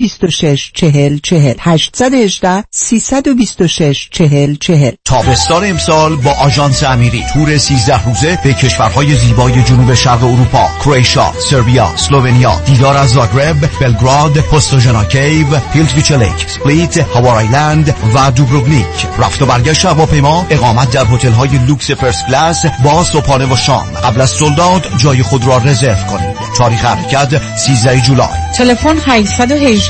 26 40 40 818 326 40 40 تابستان امسال با آژانس امیری. تور 13 روزه به کشورهای زیبای جنوب شرق اروپا. کرواتیا سربیا اسلوونیا دیدار از زاگرب بلگراد پوستوژنا cave پلیتویچ lake سپلیت هوار island و دوبروونیک رفت و برگشت هواپیما اقامت در هتل های لوکس first class با صبحانه و شام. قبل از sold out جای خود را رزرو کنید. تاریخ حرکت 13 جولای. تلفن 818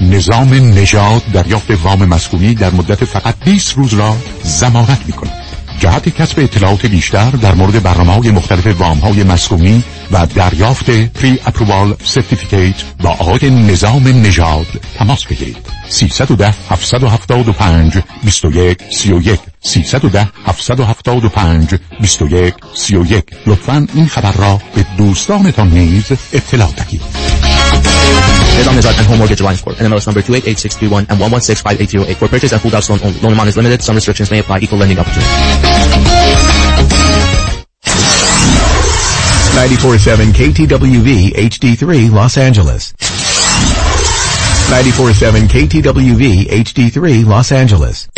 نظام نژاد دریافت وام مسکونی در مدت فقط 20 روز را زمانت می کند جهت کسب اطلاعات بیشتر در مورد برنامه های مختلف وام های مسکونی و دریافت پری اپروال سرتیفیکیت با آقای نظام نژاد تماس بگیرید. 310 775 21 31 310 775 21 31 لطفا این خبر را به دوستانتان نیز اطلاع دهید. Nizam Nizad and Home Mortgage Alliance Corp. NMLS number 288631 and 1165808. For purchase and full house loan only. Loan amount is limited. Some restrictions may apply. Equal lending opportunity. 94.7 KTWV HD3 Los Angeles. 94.7 KTWV HD3 Los Angeles.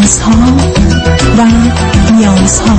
رازها و نیازها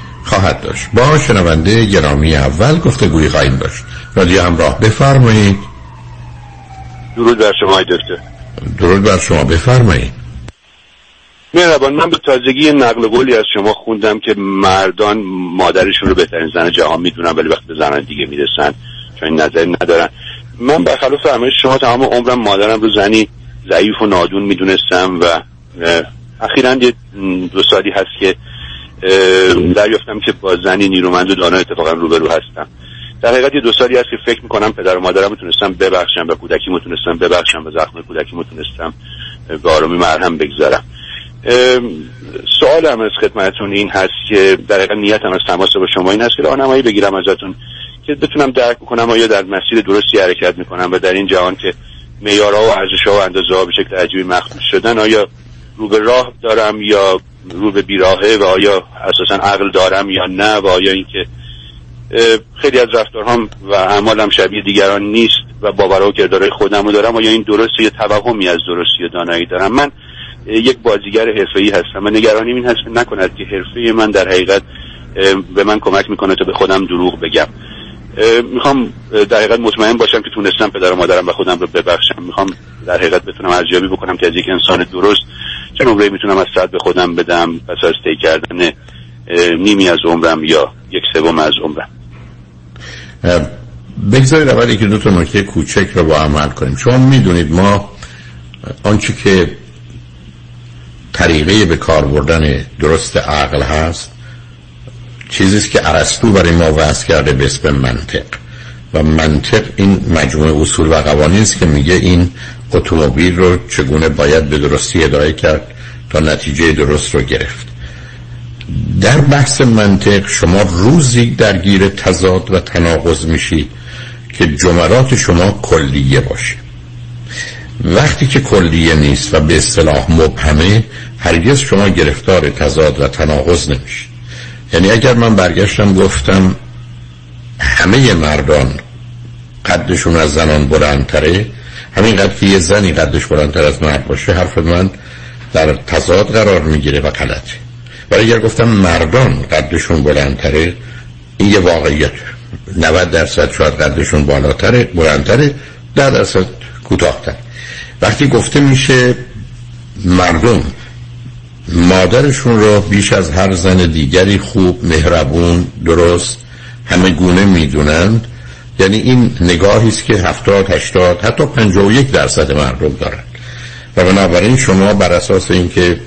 خواهد داشت. با شنونده گرامی اول گفتگوی خواهیم داشت. رادیو همراه بفرمایید. درود بر شما دکتر. درود بر شما بفرمایید. مهربان من به تازگی نقل قولی از شما خوندم که مردان مادرشون رو بهترین زن جهان می‌دونن ولی وقتی به زنان دیگه می‌رسن چون این نظری ندارن. من برخلاف فرمایش شما تمام عمرم مادرم رو زنی ضعیف و نادون می‌دونستم و اخیرا یه دو سالی هست که دریافتم که با زنی نیرومند و دانا اتفاقا روبرو هستم. در حقیقت یه دو سالی هست که فکر می‌کنم پدر و مادرم می‌تونستم ببخشم و کودکی می‌تونستم ببخشم و زخم کودکی می‌تونستم به آرامی مرهم بگذارم. سوالم از خدمتون این هست که در حقیقت نیتم از تماس با شما این هست که راهنمایی بگیرم ازتون که بتونم درک کنم آیا در مسیر درستی حرکت می‌کنم و در این جهان که معیارها و ارزشها و اندازه ها به شکل عجیبی مخدوش شدن آیا رو به راه دارم یا رو به بیراهه و آیا اساسا عقل دارم یا نه و آیا اینکه خیلی از رفتارهام و اعمالم شبیه دیگران نیست و باور و کردارهای خودم رو دارم. آیا این درست یا توهمی از درستی و دانایی دارم؟ من یک بازیگر حرفه‌ای هستم. و نگرانیم این هست نکند که حرفه من در حقیقت به من کمک می‌کنه تا به خودم دروغ بگم. می‌خوام در حقیقت مطمئن باشم که تونستم پدر و مادرم و خودم رو ببخشم. می‌خوام در حقیقت بتونم ارزیابی بکنم که از یک انسان درست چه نمره می‌تونم از صد به خودم بدم پس از طی کردن نیمی از عمرم یا یک سوم از عمرم. بگذارید اول که دو تا نکته کوچک رو با عمل کنیم. شما می‌دونید ما آنچه که طریقه به کار بردن درست عقل هست چیزیست که ارسطو برای ما وضع کرده به اسم منطق. و منطق این مجموعه اصول و قوانین است که میگه این اتومبیل رو چگونه باید به درستی اداره کرد تا نتیجه درست رو گرفت. در بحث منطق شما روزی درگیر تضاد و تناقض میشید که جملات شما کلیه باشه. وقتی که کلیه نیست و به اصطلاح مبهمه هرگز شما گرفتار تضاد و تناقض نمیشید یعنی اگر من برگشتم گفتم همه مردان قدشون از زنان بلندتره همین قد که یه زنی قدش بلندتر از مرد باشه حرف من در تضاد قرار می‌گیره و غلطه ولی اگر گفتم مردان قدشون بلندتره این یه واقعیت. 90 درصد شاید قدشون بالاتره بلندتره 10 درصد کوتاهتر. وقتی گفته میشه مردم مادرشون رو بیش از هر زن دیگری خوب مهربون درست همه گونه می‌دونند یعنی این نگاهی است که هفتاد هشتاد حتی پنجاه و یک درصد مردم دارند و بنابراین شما بر اساس اینکه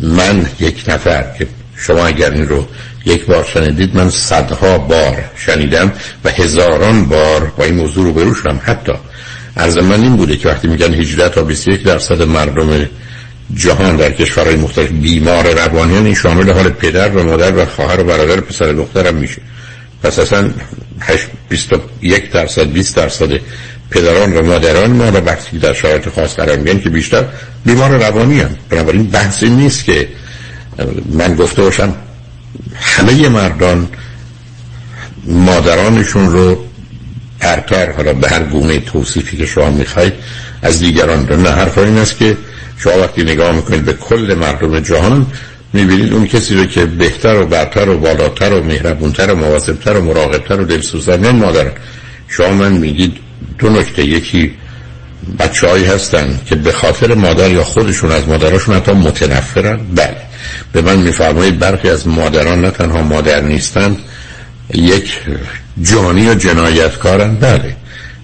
من یک نفر که شما اگر این رو یک بار شنیدید من صدها بار شنیدم و هزاران بار با این موضوع رو بروشم حتی. عرض من این بوده که وقتی میگن 18 تا 21 درصد مردم جهان در کشورهای مختلف بیمار روانی این شامل حال پدر و مادر و خواهر و برادر پسر دخترم میشه. پس اصلا 21 درصد 20 درصد پدران و مادران ما و وقتی در شرایط خاص قرار میگن که بیشتر بیمار روانی هم. بنابراین بحثی نیست که من گفته باشم همه مردان مادرانشون رو ارتر حالا به هر گونه توصیفی که شما می‌خواید از دیگران نه. حرف این است که شما وقتی نگاه می‌کنید به کل مردم جهان می‌بینید اون کسی رو که بهتر و برتر و بالاتر و مهربونتر و مواظبتر و مراقبتر و دلسوزتر نه مادر. شما من میگید دو نکته یکی بچه هایی هستن که به خاطر مادر یا خودشون از مادرشون حتی متنفرن. بله. به من میفرمایید برخی از مادران نه تنها مادر نیستند یک جانی و جنایتکارن. بله.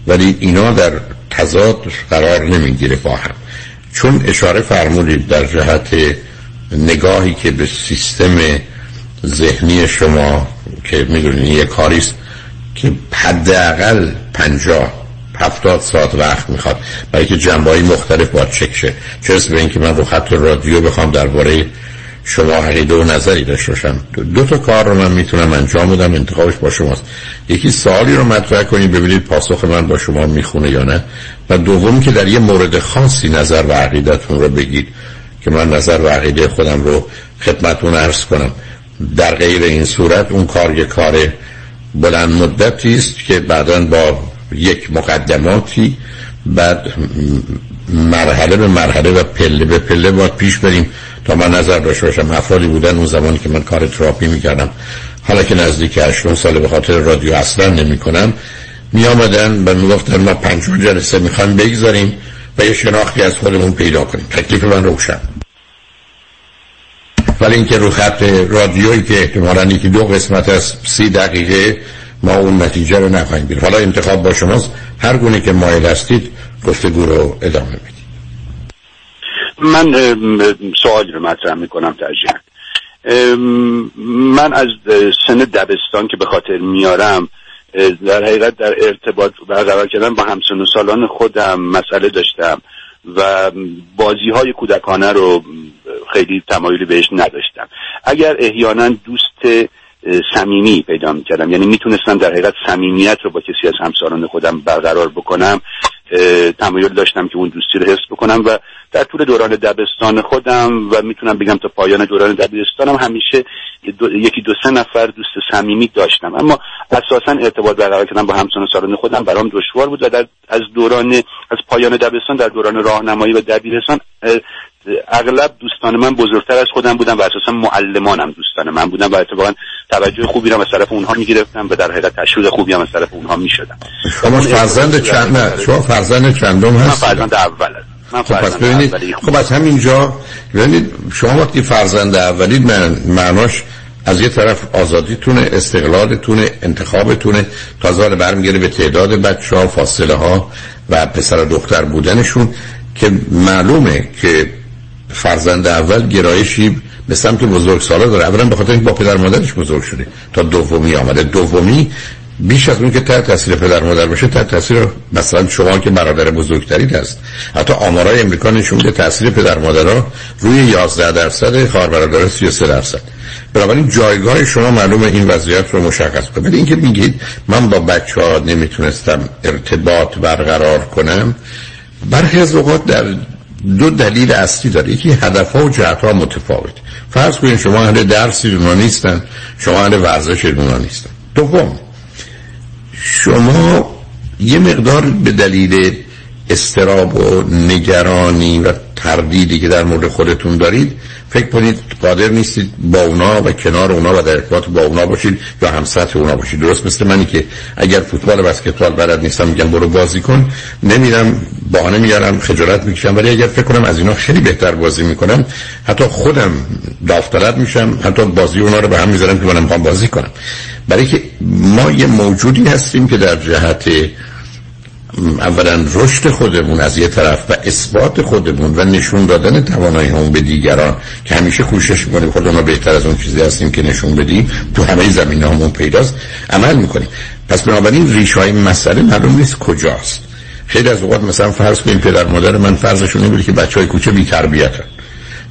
ولی اینا در تضاد قرار نمی‌گیره با هم. چون اشاره فرمودید در جهت نگاهی که به سیستم ذهنی شما که می‌دونید یه کاریست که حداقل پنجاه هفتاد ساعت وقت می‌خواد. برای که جنبه مختلف باید چک شه. چه به اینکه من رو خط رادیو بخوام درباره شما عقیده و نظری داشته باشم. دو تا کار رو من می‌تونم انجام بدم. انتخابش با شماست. یکی سوالی رو مطرح کنید ببینید پاسخ من با شما می‌خونه یا نه. و دوم که در یه مورد خاصی نظر و عقیدتون رو بگید. که من نظر و عقیده خودم رو خدمتون عرض کنم. در غیر این صورت اون کار یه کار بلند مدتی است که بعدا با یک مقدماتی بعد مرحله به مرحله و پله به پله باید پیش بریم تا من نظر داشته باشم. افرادی بودن اون زمانی که من کار تراپی می‌کردم. حالا که نزدیک 8 سال به خاطر رادیو اصلا نمی کنم می آمدن و می گفتن ما پنج جلسه می‌خوایم بگذاریم. و یه شناختی از خودمون پیدا کنیم. تکلیف من روشن. ولی اینکه رو خط رادیویی که احتمالا یکی دو قسمت از سی دقیقه ما اون نتیجه رو نخواهیم گرفت. حالا انتخاب با شماست. هر گونه که مایل هستید گفتگو رو ادامه بدید. من سوالی رو مطرح می‌کنم ترجیح من از سن دبستان که به خاطر میارم در حقیقت در ارتباط برقرار کردن با همسن و سالان خودم مسئله داشتم و بازی های کودکانه رو خیلی تمایلی بهش نداشتم. اگر احیانا دوست صمیمی پیدا می‌کردم یعنی می‌تونستم در حقیقت صمیمیت رو با کسی از همسالان خودم برقرار بکنم تمایل داشتم که اون دوستی رو حفظ بکنم و در طول دوران دبستان خودم و می‌تونم بگم تا پایان دوران دبستانم همیشه یکی دو سه نفر دوست صمیمی داشتم. اما اساسا ارتباط برقرار کردن با همسان سالان خودم برام دشوار بود و در از دوران از پایان دبستان در دوران راهنمایی و دبیرستان اغلب دوستان من بزرگتر از خودم بودن و اساسا معلمانم دوستان من بودن و اتفاقا توجه خوبی را از طرف اونها می‌گرفتم و در حقیقت تشویق خوبی هم از طرف اونها می‌شدم شما فرزند چند نه شما فرزند چندم هست من فرزند اول هست. من خب پس فرزند ببینید. خب از همینجا ببینید شما وقتی فرزند اولید من معناش از یه طرف آزادیتونه استقلالتونه انتخابتونه تازه برمیگره به تعداد بچه ها فاصله ها و پسر و دختر بودنشون که معلومه که فرزند اول گرایشی به سمت بزرگ سالا داره. اولا به خاطر با پدر مادرش بزرگ شده. تا دومی آمده. دومی بیش از اون که تحت تاثیر پدر مادر باشه تحت تاثیر مثلا شما که برادر بزرگترید هست. حتی آمارای امریکا نشون میده تاثیر پدر مادرها روی 11 درصد خواهر برادر 33 درصد. بنابراین جایگاه شما معلومه این وضعیت رو مشخص کنه. ولی اینکه میگید من با بچه ها نمی‌تونستم ارتباط برقرار کنم. برخی از اوقات در دو دلیل اصلی داره. یکی هدف ها و جهت ها متفاوت. فرض کنید شما اهل درسی اونا نیستن شما اهل ورزش اونا نیستن. دوم شما یه مقدار به دلیل استراب و نگرانی و تردیدی که در مورد خودتون دارید فکر کنید قادر نیستید با اونا و کنار اونا و در ارتباط با اونا باشید یا هم سطح اونا باشید. درست مثل منی که اگر فوتبال و بسکتبال بلد نیستم میگم برو بازی کن. نمیرم بهانه میارم خجالت می‌کشم. ولی اگر فکر کنم از اینا خیلی بهتر بازی می‌کنم حتی خودم داوطلب میشم حتی بازی اونا رو به هم می‌ذارم که منم می‌خوام بازی کنم. برای که ما یه موجودی هستیم که در جهت اولا رشد خودمون از یه طرف و اثبات خودمون و نشون دادن توانایی همون به دیگران که همیشه کوشش می‌کنیم خودمون بهتر از اون چیزی هستیم که نشون بدیم تو همه زمینه همون پیداست عمل می‌کنیم. پس بنابراین ریش های مسئله معلوم نیست کجاست. خیلی از اوقات مثلا فرض کنیم پدر مادر من فرضشون این که بچه های کوچه بی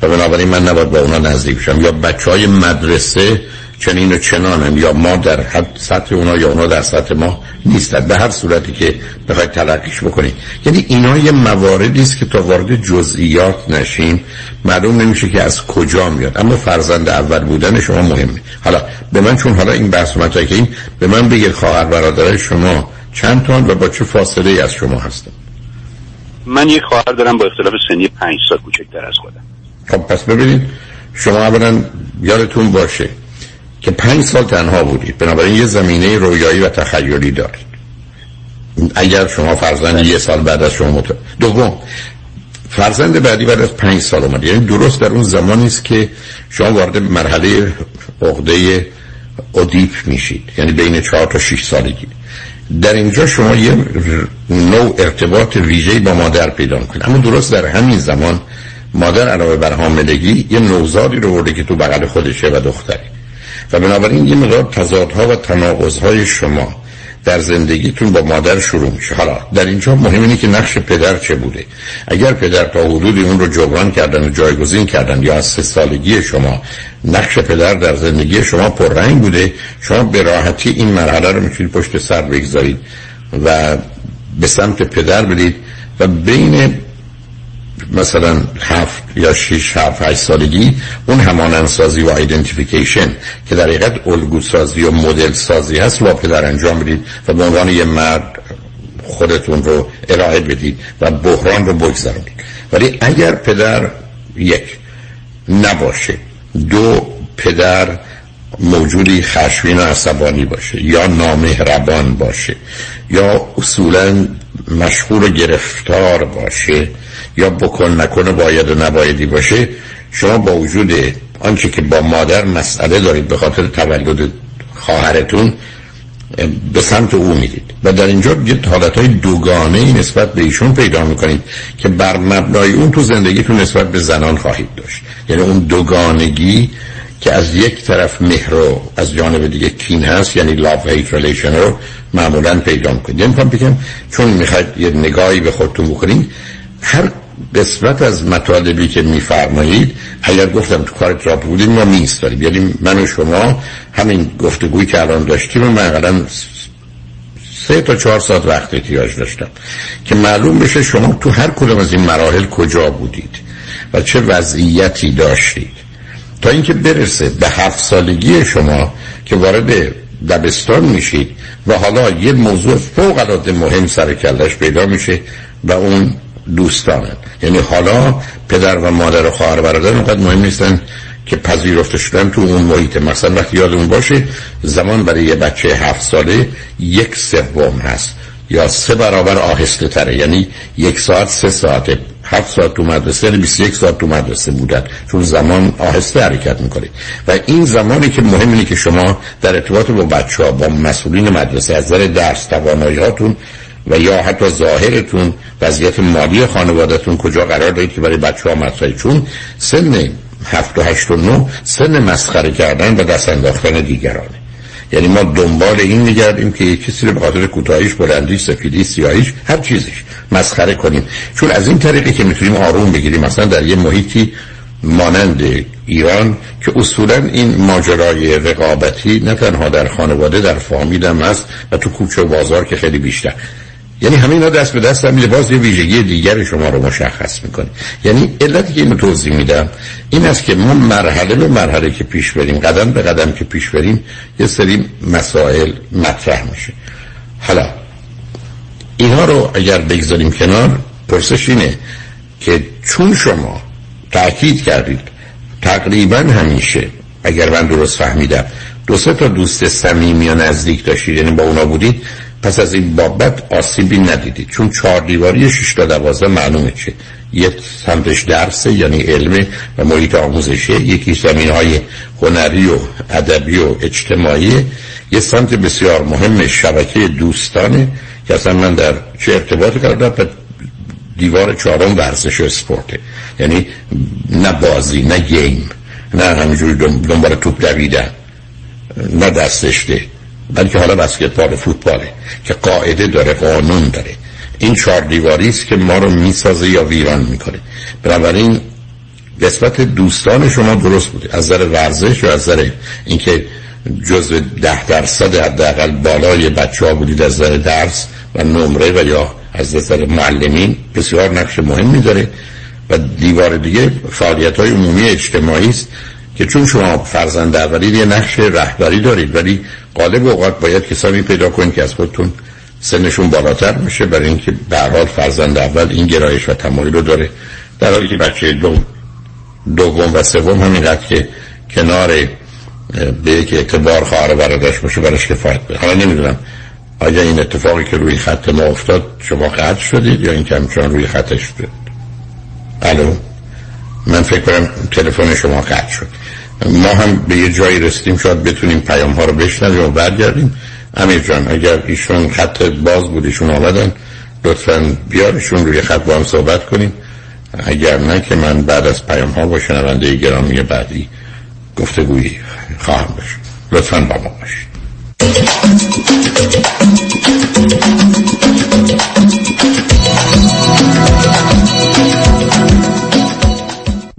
و بنابراین من نباید با اونا نزدیک بشم. یا بچه های مدرسه چنین و چنانن یا ما در حد سطح اونا یا اونا در سطح ما نیستن. به هر صورتی که بخواید تلقیش بکنید. یعنی اینا یه مواردی است که تا وارد جزئیات نشین معلوم نمیشه که از کجا میاد. اما فرزند اول بودن شما مهمه. حالا به من چون حالا این بحث مطرحه که این به من بگید خواهر برادرای شما چند تان و با چه فاصله ای از شما هستن؟ من یک خواهر دارم با اختلاف سنی پنج سال کوچکتر از خودم. خب پس ببینید. شما اولا یادتون باشه که پنج سال تنها بودید. بنابراین یه زمینه رویایی و تخیلی دارید. اگر شما فرزند یه سال بعد از شما مت... دوم فرزند بعدی بعد از پنج سال اومد. یعنی درست در اون زمانی است که شما وارد مرحله عقده ادیپ میشید. یعنی بین چهار تا شش سالگی. در اینجا شما یه نوع ارتباط ویژه‌ای با مادر پیدا کنید اما درست در همین زمان مادر علاوه بر حاملگی یه نوزادی رو برده که تو بغل خودشه و دختری و بنابراین یه مقدار تضادها و تناقضهای شما در زندگیتون با مادر شروع میشه. حالا در اینجا مهم اینه که نقش پدر چه بوده. اگر پدر تا حدودی اون رو جبران کردن و جایگزین کردن یا از سه سالگی شما نقش پدر در زندگی شما پررنگ بوده شما به راحتی این مرحله رو می‌تونید پشت سر بگذارید و به سمت پدر برید و بین مثلا هفت یا شش هفت هشت سالگی اون همانند سازی و ایدنتیفیکیشن که در حقیقت الگو سازی و مدل سازی هست با پدر انجام بدید و به عنوان یه مرد خودتون رو ارائه بدید و بحران رو بگذارید. ولی اگر پدر یک نباشه. دو پدر موجودی خشمین و عصبانی باشه یا نامهربان باشه یا اصولا مشغول گرفتار باشه یا بکن نکنه باید و نبایدی باشه شما با وجود آنچه که با مادر مسئله دارید به خاطر تولد خواهرتون به سمت او می‌دید و در اینجا یه حالت های دوگانه نسبت به ایشون پیدا می‌کنید که بر مبنای اون تو زندگیتون نسبت به زنان خواهید داشت. یعنی اون دوگانگی که از یک طرف مهر و از جانب دیگه کین هست یعنی love hate relation رو معمولا پیدا می‌کنید. یعنی بگم چون می‌خواید یه نگاهی به خودتون بکنید هر قسمت از مطالبی که میفرمایید اگر گفتم تو کارت را بودیم ما میستاریم یعنی من و شما همین گفتگویی که الان داشتیم من سه تا چهار ساعت وقت احتیاج داشتم که معلوم بشه شما تو هر کدوم از این مراحل کجا بودید و چه وضعیتی داشتید. تا اینکه برسه به هفت سالگی شما که وارد دبستان میشید و حالا یه موضوع فوق العاده مهم سر کلش پیدا میشه و اون دوستانن یعنی حالا پدر و مادر و خواهر برادر اونقدر مهم نیستن که پذیرفته شدن تو اون محیط. مثلا وقتی یادمون باشه زمان برای یه بچه هفت ساله یک سوم هست یا سه برابر آهسته تره. یعنی یک ساعت سه ساعته هفت ساعت تو مدرسه یعنی 21 ساعت تو مدرسه بودن. چون زمان آهسته حرکت می‌کنه. و این زمانی که مهم اینه که شما در ارتباط با بچه ها با مسئولین مدرسه از نظر درس توانایی هاتون و یا حتی ظاهرتون وضعیت مالی خانوادهتون کجا قرار دارید که برای بچه ها مطرحه چون سن هفت و هشت و نو سن مسخره کردن و دست انداختن دیگرانه. یعنی ما دنبال این میگردیم که یک کسی رو به خاطر کوتاهیش بلندی سفیدی سیاهیش هر چیزیش مسخره کنیم. چون از این طریقی که می‌تونیم آروم بگیریم مثلا در یه محیطی مانند ایران که اصولا این ماجرای رقابتی نه تنها در خانواده در فامیل هم هست و تو کوچه و بازار که خیلی بیشتر. یعنی همه اینا دست به دست هم باز یه ویژگی دیگر شما رو مشخص می‌کنه. یعنی علتی که اینو توضیح میدم این است که ما مرحله به مرحله که پیش بریم قدم به قدم که پیش بریم یه سری مسائل مطرح میشه. حالا اینها رو اگر بگذاریم کنار پرسش اینه که چون شما تاکید کردید تقریبا همیشه اگر من درست فهمیدم دو سه تا دوست صمیمی یا نزدیک داشتید یعنی با اونا بودید پس از این بابت آسیبی ندیدید چون چهار دیواری شش تا دوازده معلومه چه. یک سمتش درسه یعنی علم و محیط آموزشه یکی زمین های هنری و ادبی و اجتماعی. یه سمت بسیار مهم شبکه دوستانه که اصلا من در چه ارتباط کردم دیوار چهارم ورزش و اسپورته. یعنی نه بازی نه گیم نه همینجوری دنبال توپ دویدن نه دستشته بلکه حالا بسکتبال فوتباله که قاعده داره قانون داره. این چهار دیواری است که ما رو می‌سازه یا ویران می‌کنه. بنابراین نسبت دوستان شما درست بوده. از نظر ورزش و از نظر اینکه جزء ده درصد حداقل بالای بچه ها بودید از نظر درس و نمره و یا از نظر معلمین بسیار نقش مهمی داره. و دیوار دیگه فعالیت های عمومی اجتماعی است که چون شما فرزند اولید یه نقش رهبری دارید ولی غالب اوقات باید کسانی پیدا کنید که از خودتون سنشون بالاتر میشه برای اینکه به حال فرزند اول این گرایش و تمایل رو داره. در حالی که بچه دوم دوم و سوم همینقدر که کنار به یک اعتبار خواهر برادرش باشه براش کفایت بده. حالا نمی‌دونم آیا این اتفاقی که روی خط ما افتاد شما قطع شدید یا این که همچنان روی خطش بود؟ الو؟ من فکر کنم تلفن شما قطع شد. ما هم به یه جایی رسیدیم شاید بتونیم پیام ها رو بشنویم و برگردیم. امیر جان اگر ایشون خط باز بود ایشون آمدن لطفا بیارشون روی خط با هم صحبت کنیم. اگر نه که من بعد از پیام ها با شنونده گرامی بعدی گفتگویی خواهم باشم لطفا با ما باشید.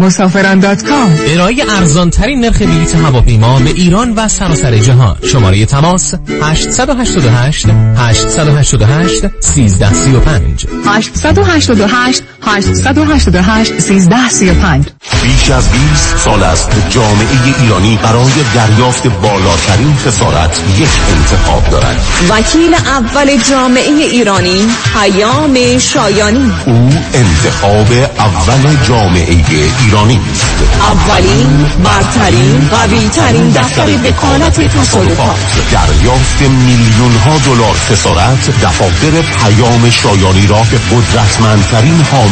مسافران دات کام ارائه ارزان ترین نرخ بلیط هواپیما به ایران و سراسر جهان. شماره تماس 888 888 1335 888 888 1335 بیش از 20 سال است جامعه ایرانی برای دریافت بالاترین خسارت یک انتخاب دارد. وکیل اول جامعه ایرانی پیام شایانی. او انتخاب اول جامعه ایرانی است. اولین برترین قوی ترین دفتر وکالت تصادفات. دریافت میلیون ها دلار خسارت دفاتر پیام شایانی را به قدرتمندترین حامی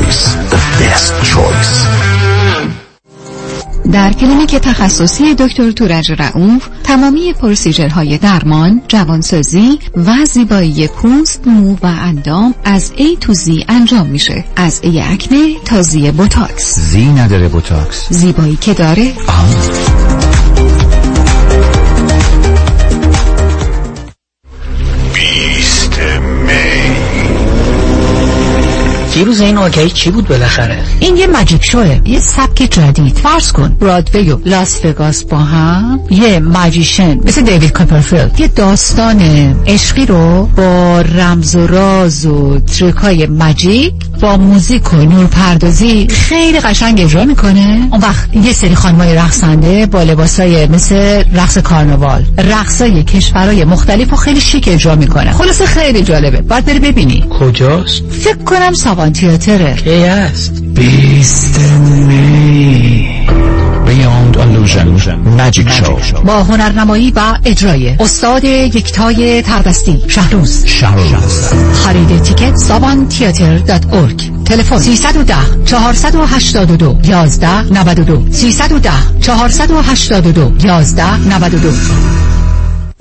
The best choice در کلینیک تخصصی دکتر تورج رعوف تمامی procedure های درمان، جوانسازی و زیبایی پوست، مو و اندام از A to Z انجام میشه. از A اکنه تا Z بوتاکس. Z نداره بوتاکس. زیبایی که داره؟ بیست دیروز این آگهی چی بود بالاخره؟ این یه magic show ه. یه سبک جدید. فرض کن. برادوی و لاس وگاس با هم. یه magician مثل دیوید کاپرفیلد یه داستان عشقی رو با رمز و راز و trick ای magic با موزیک و نور پردازی خیلی قشنگ اجرا می‌کنه. اون وقت یه سری خانمای رقصنده با لباسای مثل رقص کارناوال رقصای کشورهای مختلف و خیلی شیک اجرا می‌کنه. خلاصه خیلی جالبه. باید بری ببینی. کجاست؟ فکر کنم ساوان تیاتره. کی است می. Beyond Illusion. Magic Show. با هنرنمایی و اجرای استاد یکتای تردستی شهروز. شهروز. خرید تیکت سابان تیاتر دات ارگ تلفن 310 482 11 92 310 482 11 92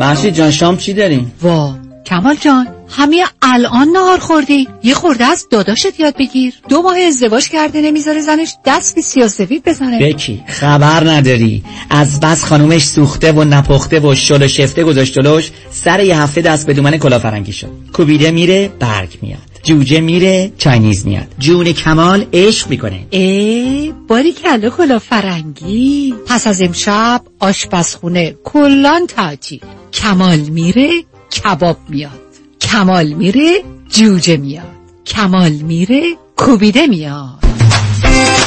محشید جان شام چی داریم؟ وا کمال جان همین الان نهار خوردی. یه خورده از داداشت یاد بگیر. دو ماه ازدواج کرده نمی‌ذاره زنش دست به سیاسفید بزنه. بکی خبر نداری. از بس خانومش سوخته و نپخته و شل و شفته گذاشت جلوش سر یه هفته دست به دومن کلافرنگی شد. کوبیده میره برگ میاد. جوجه میره چاینیز میاد. جون کمال عشق می‌کنه. ای باری کلا کلا فرنگی پس از امشب آشپزخونه کلان تعطیل کمال میره کباب میاد. کمال میره جوجه میاد. کمال میره کوبیده میاد.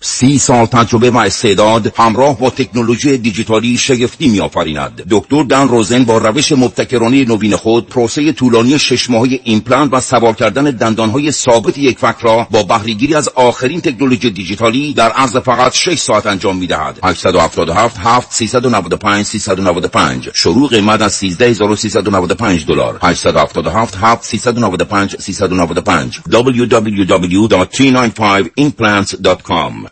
سی سال تجربه و استعداد همراه با تکنولوژی دیجیتالی شگفتی می آفریند دکتر دن روزن با روش مبتکرانه نوین خود پروسه طولانی شش ماهه ایمپلنت و سوار کردن دندانهای ثابت یک فک را با بهرهگیری از آخرین تکنولوژی دیجیتالی در عرض فقط 6 ساعت انجام می دهد 877 7 395 395 شروع قیمت از 13395 دلار. 877 7 395 395 www.t95implants.com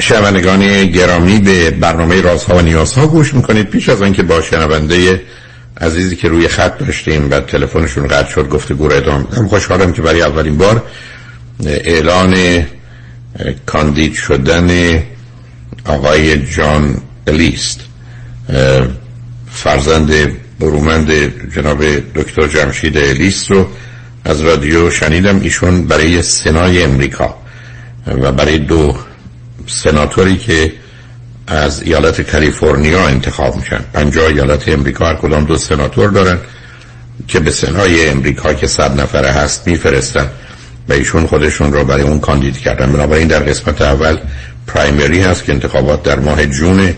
شنوندگان گرامی به برنامه رازها و نیازها گوش می‌کنید. پیش از آنکه با شنونده عزیزی که روی خط داشتیم و تلفنشون قطع شد گفته گور ادام. هم خوشحالم که برای اولین بار اعلان کاندید شدن آقای جان الیست فرزند برومند جناب دکتر جمشید الیست رو از رادیو شنیدم. ایشون برای سنای امریکا و برای دو سناتوری که از ایالت کالیفرنیا انتخاب میشن پنجاه ایالت امریکا هر کدام دو سناتور دارن که به سنای امریکا که صد نفره هست میفرستن و ایشون خودشون رو برای اون کاندید کردن. بنابراین در قسمت اول پرایمری هست که انتخابات در ماه جون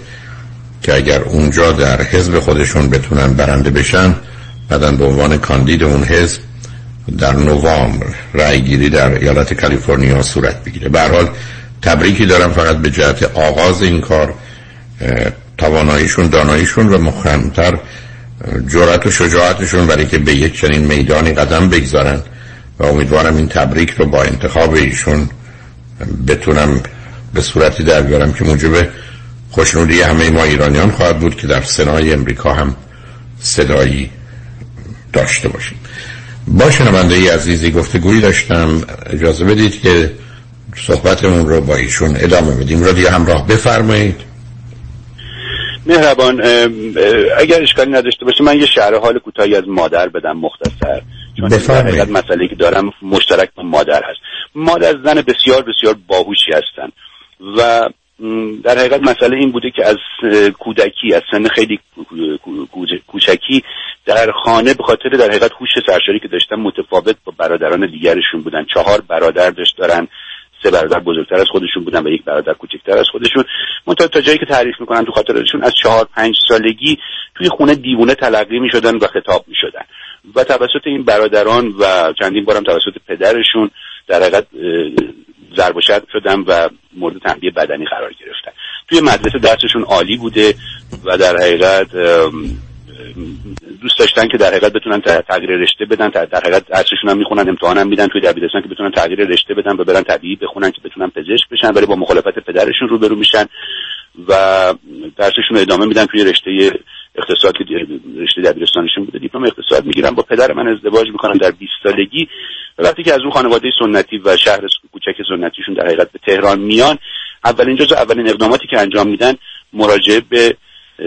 که اگر اونجا در حزب خودشون بتونن برنده بشن بعدا به عنوان کاندید اون حزب در نوامبر رأی گیری در ایالت کالیفرنیا صورت بگیره. به حال تبریکی دارم فقط به جهت آغاز این کار تواناییشون داناییشون و مخمتر جرأت و شجاعتشون برای که به یک چنین میدانی قدم بگذارن و امیدوارم این تبریک رو با انتخاب ایشون بتونم به صورتی در بیارم که موجب خوشنودی همه ما ایرانیان خواهد بود که در سنای امریکا هم صدایی داشته باشیم. با شنونده ای عزیزی گفتگویی داشتم. اجازه بدید که صحبتمون رو با ایشون ادامه بدیم. را دیگه همراه بفرمایید. مهربان اگر اشکالی نداشته باشه من یه شعر حال کوتاهی از مادر بدم مختصر. چون در مسئله که دارم مشترک با مادر هست. مادر زن بسیار بسیار باهوشی هستن. و در حقیقت مسئله این بوده که از کودکی از سن خیلی کوچکی در خانه به خاطر در حقیقت هوش سرشاری که داشتن متفاوت با برادران دیگرشون بودن. چهار برادر داشت دارن. سه برادر بزرگتر از خودشون بودن و یک برادر کوچکتر از خودشون. منتها تا جایی که تعریف می‌کنن تو خاطرشون از چهار پنج سالگی توی خونه دیوونه تلقی می‌شدن و خطاب می‌شدن. و توسط این برادران و چندین بارم توسط پدرشون در حقیقت ضرب و شدن و مورد تنبیه بدنی قرار گرفتن. توی مدرسه درسشون عالی بوده و در حقیقت دوست داشتن که در حقیقت بتونن تغییر رشته بدن در حقیقت درسشون هم می‌خونن امتحان هم میدن توی دبیرستان که بتونن تغییر رشته بدن و برن طبیعی بخونن که بتونن پزشک بشن ولی با مخالفت پدرشون روبرو میشن و درسشون رو ادامه میدن توی رشته اقتصاد که رشته دبیرستانشون بوده. دیپلم اقتصاد می‌گیرن. با پدر من ازدواج می‌کنن. در 20 سالگی وقتی که از اون خانواده سنتی و شهر کوچک سنتیشون در حقیقت به تهران میان. اولین جزء اولین اقداماتی که انجام میدن مراجعه به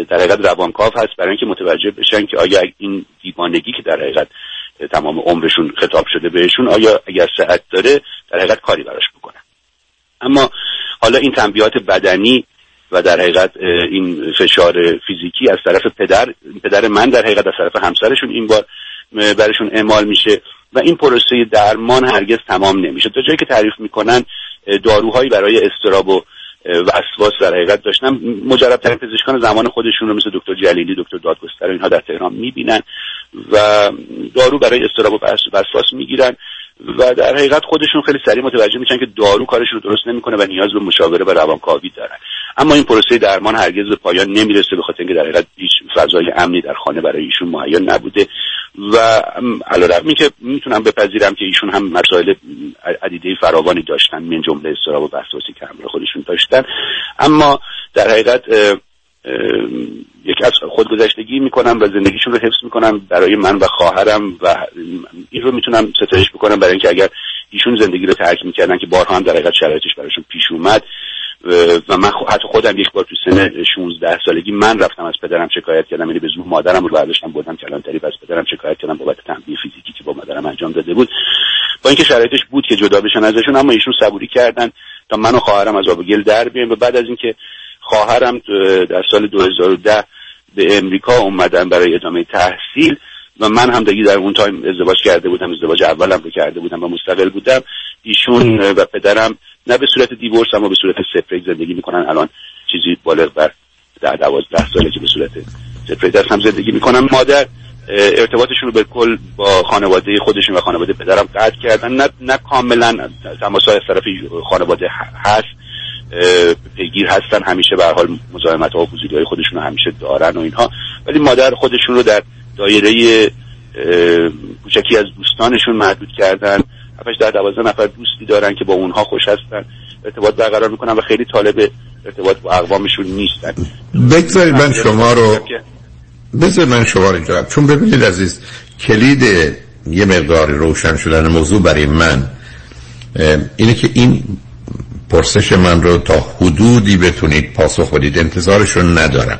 در حقیقت روانکاو هست. برای اینکه متوجه بشن که آیا این دیوانگی که در حقیقت تمام عمرشون خطاب شده بهشون آیا اگر صحت داره در حقیقت کاری براش بکنن. اما حالا این تنبیهات بدنی و در حقیقت این فشار فیزیکی از طرف پدر پدر من در حقیقت از طرف همسرشون این بار برشون اعمال میشه. و این پروسه درمان هرگز تمام نمیشه. تا جایی که تعریف می‌کنن داروهایی برای استراب و وسواس در حقیقت داشتن. مجربترین پزشکان زمان خودشون رو مثل دکتر جلیلی دکتر دادگستر اینها در تهران می‌بینن و دارو برای استراب و وسواس می‌گیرن و در حقیقت خودشون خیلی سریع متوجه میشن که دارو کارش رو درست نمی‌کنه و نیاز به مشاوره و روانکاوی دارن. اما این پروسه درمان هرگز به پایان نمی‌رسه به خاطر اینکه در حقیقت هیچ فضای امنی در خانه برای ایشون مهیا نبوده. و علیرغم که می‌تونم بپذیرم که ایشون هم مسائل عدیده فراوانی داشتن من جمله استراب و وسواسی که همراه خودشون داشتن. اما در حقیقت یک از خودگذشتگی می‌کنم و زندگیشون رو حفظ می‌کنم برای من و خواهرم و این رو می‌تونم ستایش بکنم برای اینکه اگر ایشون زندگی رو ترک می‌کردن که بارها هم در حقیقت شرایطش براشون پیش اومد و من حتی خودم یک بار تو سن 16 سالگی من رفتم از پدرم شکایت کردم یعنی به زور مادرم رو برداشتم بردم کلانتری و از پدرم شکایت کردم بابت تنبیه فیزیکی که با مادرم انجام داده بود. با اینکه شرایطش بود که جدا بشن ازشون اما ایشون صبوری کردن تا من و خواهرم از آب گل در بیایم. و بعد از اینکه خواهرم در سال 2010 به امریکا اومدن برای ادامه تحصیل و من هم دیگه در اون time ازدواج کرده بودم ازدواج اولم رو کرده بودم و مستقل بودم ایشون و پدرم نه به صورت divorce اما به صورت separate زندگی می‌کنن. الان چیزی بالغ بر در دوازده ساله که به صورت separate هم زندگی می‌کنن مادر ارتباطشون رو به کل با خانواده خودشون و خانواده پدرم قطع کردن. نه, نه کاملا. تماس از طرف خانواده هست. پیگیر هستن. همیشه به حال مزاحمت ها و های خودشون رو همیشه دارن و اینها. ولی مادر خودشون رو در دایره کوچکی از دوستانشون محدود کردن. هفتش در دوازده نفر دوستی دارن که با اونها خوش هستن ارتباط برقرار می‌کنن و خیلی طالب ارتباط با اقوامشون نیستن. بگذارید من شما رو بذار من شما رو چون ببینید عزیز کلید یه مقدار روشن شدن موضوع برای من اینه که این پرسش من رو تا حدودی بتونید پاسخ بدید. انتظارشون ندارم.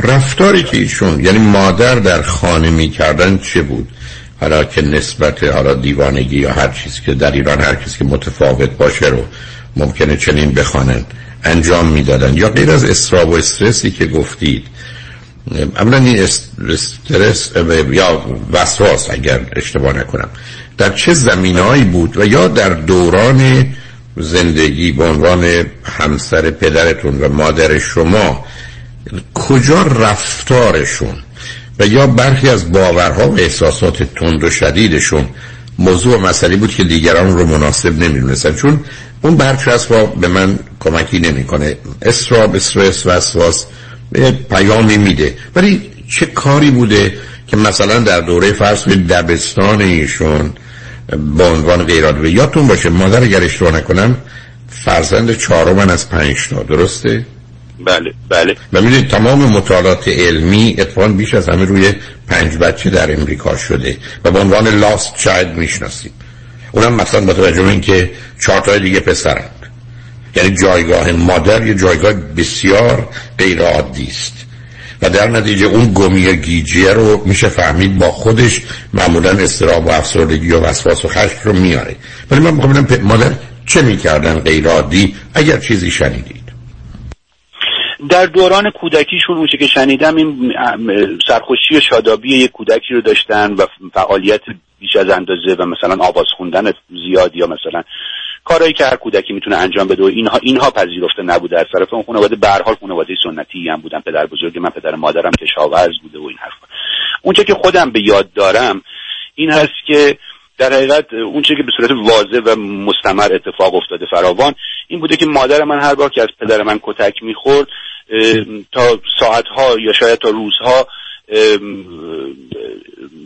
رفتاری که ایشون یعنی مادر در خانه می‌کردن چه بود؟ حالا که نسبت حالا دیوانگی یا هر چیزی که در ایران هر کسی که متفاوت باشه رو ممکنه چنین بخوانن انجام می‌دادن یا غیر از استراب و استرسی که گفتید. اولا این استرس یا وسواس اگر اشتباه نکنم. در چه زمینهایی بود و یا در دوران زندگی به عنوان همسر پدرتون و مادر شما کجا رفتارشون و یا برخی از باورها و احساسات تند و شدیدشون موضوع مسئله بود که دیگران رو مناسب نمی‌دونستن. چون اون برچسب به من کمکی نمی‌کنه. استراب استرس وسواس به پیامی میده. ولی چه کاری بوده که مثلا در دوره فرض دبستان ایشون با عنوان غیرات یادتون باشه مادر اگر اشتباه نکنم فرزند چهارم از پنج تا. درسته؟ بله بله. و می‌دونید تمام مطالعات علمی اتفاقا بیش از همه روی پنج بچه در امریکا شده و به عنوان لاست چاید می‌شناسیم. اونم مثلا با توجه به اینکه چهار تا دیگه پسرند. یعنی جایگاه مادر یه جایگاه بسیار غیر عادی است. و در نتیجه اون گمی گیجیه رو میشه فهمید با خودش معمولا استراب و افسردگی و وسواس و خشم رو میاره. ولی من می‌خوام مادر چه می‌کردن غیر عادی اگر چیزی شنیدید. در دوران کودکیشون اونچه که شنیدم این سرخوشی و شادابی یک کودکی رو داشتن و فعالیت بیش از اندازه و مثلا آواز خوندن زیاد یا مثلا کارهایی که هر کودکی می‌تونه انجام بده و اینها اینها پذیرفته نبوده. از طرف اون خانواده به هر خانواده سنتی هم بودن. پدر بزرگ من پدر مادرم کشاورز بوده و این حرفا. اونچه که خودم به یاد دارم این هست که در حقیقت اونچه که به صورت واضح و مستمر اتفاق افتاده فراوان این بوده که مادر من هر بار که از پدر من کتک می‌خورد تا ساعتها یا شاید تا روزها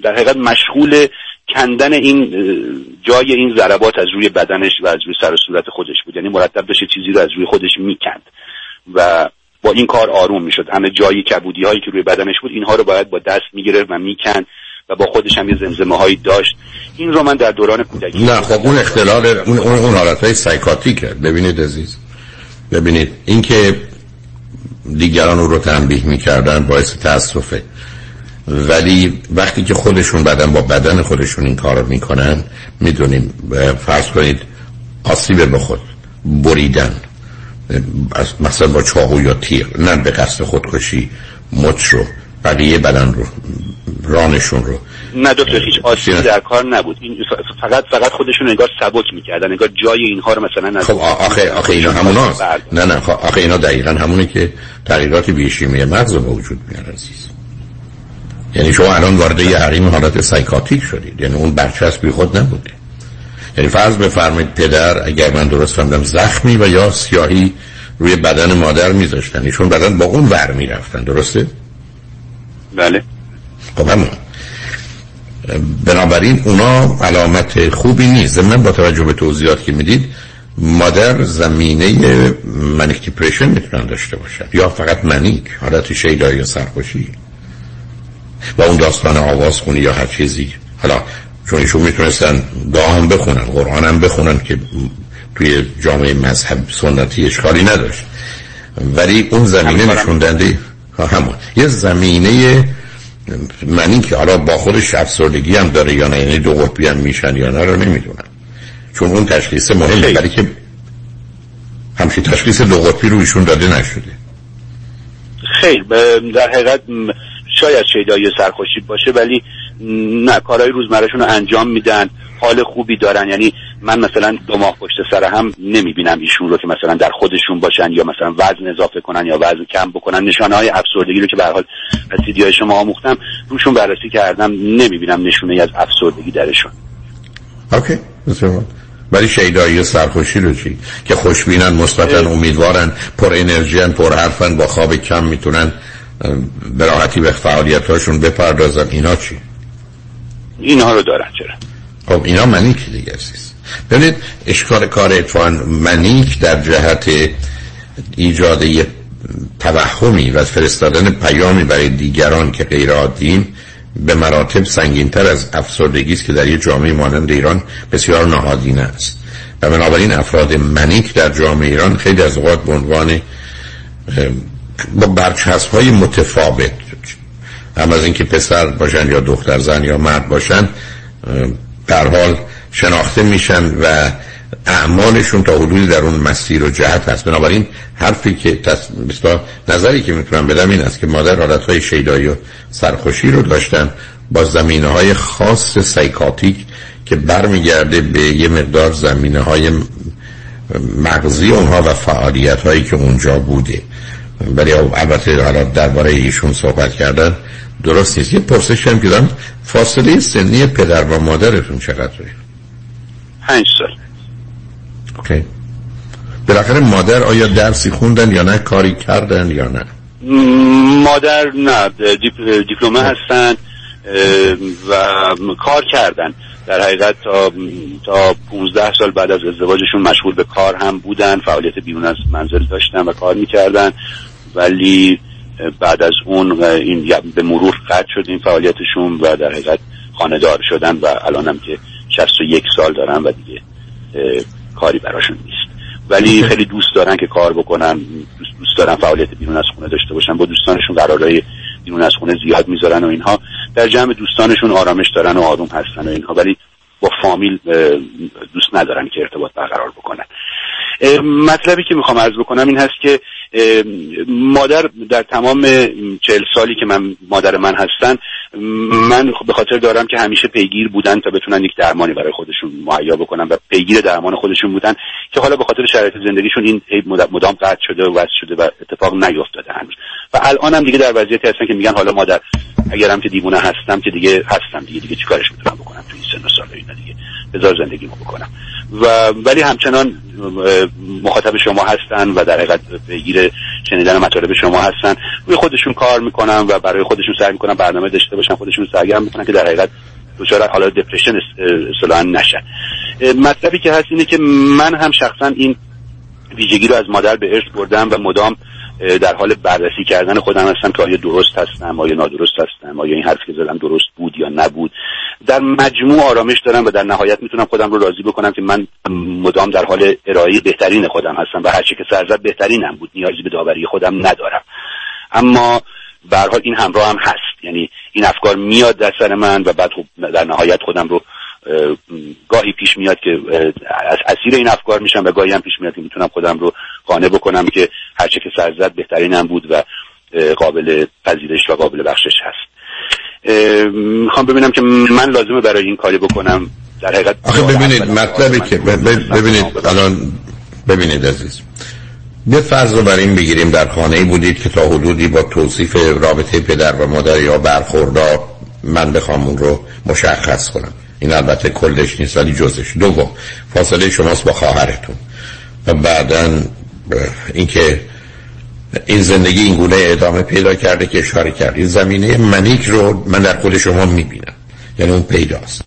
در حقیقت مشغول کندن این جای این ضربات از روی بدنش و از روی سر و صورت خودش بود. یعنی مرتب داشته چیزی رو از روی خودش می‌کند و با این کار آروم می‌شد. همه جایی کبودی هایی که روی بدنش بود اینها رو باید با دست می‌گرفت و می‌کند و با خودش هم یه زمزمه هایی داشت. این رو من در دوران کودکی نه خب اون اختلال اون اون, اون حالت های سایکاتیکه. ببینید عزیز. ببینید اینکه دیگران رو تنبیه می‌کردن باعث تاسفه. ولی وقتی که خودشون بدن با بدن خودشون این کار رو می‌کنن می‌دونیم فرض کنید آسیب به خود بریدن مثلا با چاقو یا تیر نه به قصد خودکشی مچ رو بقیه بدن رو رانشون رو. نه دکتر هیچ آسیبی در کار نبود. این فقط فقط خودشون نگاه سبک می‌کردن نگاه جای اینها رو مثلا خب آخه آخه اینا همون هست. نه نه خب آخه اینا دقیقا همونه که تغییرات بیشیمی مغز رو وجود میاره عزیز. یعنی شما الان وارد یه حریم حالت سایکاتیک شدید. یعنی اون برچسبی خود نبوده. یعنی فرض بفرمایید پدر اگر من درست فهمیدم زخمی و یا سیاهی روی بدن مادر میذاشتن. ایشون بدن با اون ور می‌رفتن. درسته؟ بله. خب همون. بنابراین اونا علامت خوبی نیست. من با توجه به توضیحات که می‌دید مادر زمینه منیک دیپریشن می‌تونن داشته باشد یا فقط منیک حالت شیدایی یا سرخوشی. و اون داستان آواز خونی یا هر چیزی. حالا چون ایشون می‌تونستن دعا هم بخونن قرآن هم بخونن که توی جامعه مذهب سنتی اشکالی نداشت. ولی اون زمینه نشون دنده همون. یه زمینه منی که حالا با خودش افسردگی هم داره یا نه؟ یعنی دو قطبی هم میشن یا نه رو نمی‌دونم. چون اون تشخیص مهمه برای که همچین تشخیص دو قطبی رو ایشون داده نشده. خیر در حقیقت شاید شیدایی سرخوشی باشه ولی نه. کارهای روزمرهشون رو انجام میدن حال خوبی دارن. یعنی من مثلا دو ماه پشت سر هم نمی‌بینم ایشون رو که مثلا در خودشون باشن یا مثلا وزن اضافه کنن یا وزن کم بکنن. نشانه های افسردگی رو که به حال از های شما آموختم روشون بررسی کردم نمی‌بینم نشونه از افسردگی درشون. اوکی. ولی شیدایی سرخوشی رو چی؟ که خوشبینن مثبتن امیدوارن پر انرژی پر حرفن با خواب کم می‌تونن به راحتی به فعالیت هاشون بپردازن. اینا چی؟ اینها رو دارن چرا؟ خب اینا منیک دیگه است ببینید اشکال کار اتفاقا منیک در جهت ایجاد یه توهمی و فرستادن پیامی برای دیگران که غیر عادیم به مراتب سنگینتر از افسردگی است که در یه جامعه مانند ایران بسیار نهادینه است. و بنابراین افراد منیک در جامعه ایران خیلی از اوقات به عنوان با برچسب های متفاوت هم از اینکه پسر باشن یا دختر زن یا مرد باشن در حال شناخته میشن و اعمالشون تا حدودی در اون مسیر و جهت هست. بنابراین حرفی که تص... نظری که می‌تونم بدم این است که مادر حالت های شیدایی و سرخوشی رو داشتن با زمینه های خاص سایکاتیک که برمیگرده به یه مقدار زمینه های مغزی اونها و فعالیت هایی که اونجا بوده. ولی البته حالا درباره ایشون صحبت کردن درست نیست. یه پرسش هم که دارم فاصله سنی پدر و مادرتون چقدره؟ پنج سال. okay بالاخره مادر آیا درسی خوندن یا نه؟ کاری کردن یا نه؟ مادر نه. دیپ... دیپلمه هستن و کار کردن. در حقیقت تا تا 15 سال بعد از ازدواجشون مشغول به کار هم بودن. فعالیت بیرون از منزل داشتن و کار می‌کردن. ولی بعد از اون این به مرور قطع شد این فعالیتشون و در حقیقت خاندار شدن و الان هم که 61 سال دارن و دیگه کاری براشون نیست. ولی خیلی دوست دارن که کار بکنن دوست, دوست دارن فعالیت بیرون از خونه داشته باشن با دوستانشون قرارهای بیرون از خونه زیاد می‌ذارن و اینها. در جمع دوستانشون آرامش دارن و آروم هستن و اینها ولی با فامیل دوست ندارن که ارتباط برقرار بکنن. مطلبی که می‌خوام عرض بکنم این هست که مادر در تمام چهل سالی که من مادر من هستن من به خاطر دارم که همیشه پیگیر بودن تا بتونن یک درمانی برای خودشون مهیا بکنن و پیگیر درمان خودشون بودن که حالا به خاطر شرایط زندگیشون این مدام قطع شده و وصل شده و اتفاق نیفتاده هنوز. و الان هم دیگه در وضعیتی هستن که میگن حالا مادر اگرم که دیوونه هستم که دیگه هستم دیگه دیگه چیکارش می‌تونم بکنم تو این سن و سال اینا دیگه؟ بذار زندگیمو بکنم. و ولی همچنان مخاطب شما هستن و در حقیقت پیگیر شنیدن مطالب شما هستن. روی خودشون کار می‌کنن و برای خودشون سعی می‌کنن برنامه داشته باشن خودشون سرگرم می‌کنن که در حقیقت دچار حالا دپرشن اصطلاحا نشن. مطلبی که هست اینه که من هم شخصا این ویژگی رو از مادر به ارث بردم و مدام در حال بررسی کردن خودم هستم که آیا درست هستم آیا نادرست هستم آیا این حرف که زدم درست بود یا نبود. در مجموع آرامش دارم و در نهایت می‌تونم خودم رو راضی بکنم که من مدام در حال ارائه بهترین خودم هستم و هرچی که سرزد بهترینم بود نیازی به داوری خودم ندارم. اما به این همراه هم هست. یعنی این افکار میاد در سر من و بعد خب در نهایت خودم رو گاهی پیش میاد که از اسیر این افکار میشم و گاهی هم پیش میاد که می‌تونم خودم رو قانع بکنم که هرچه که سرزد بهترینم بود و قابل پذیرش و قابل بخشش هست. می‌خوام ببینم که من لازمه برای این کاری بکنم. در حقیقت آخه ببینید مطلبی که ببینید الان ببینید عزیز. یه فرض رو بر این بگیریم در خانه ای بودید که تا حدودی با توصیف رابطه پدر و مادر یا برخوردار من بخوام اون رو مشخص کنم. این البته کلش نیست ولی جزش. دوم فاصله شماست با خواهرتون. و بعدا اینکه این زندگی این گونه ادامه پیدا کرده که اشاره کرد. این زمینه منیک رو من در خود شما می‌بینم. یعنی اون پیداست.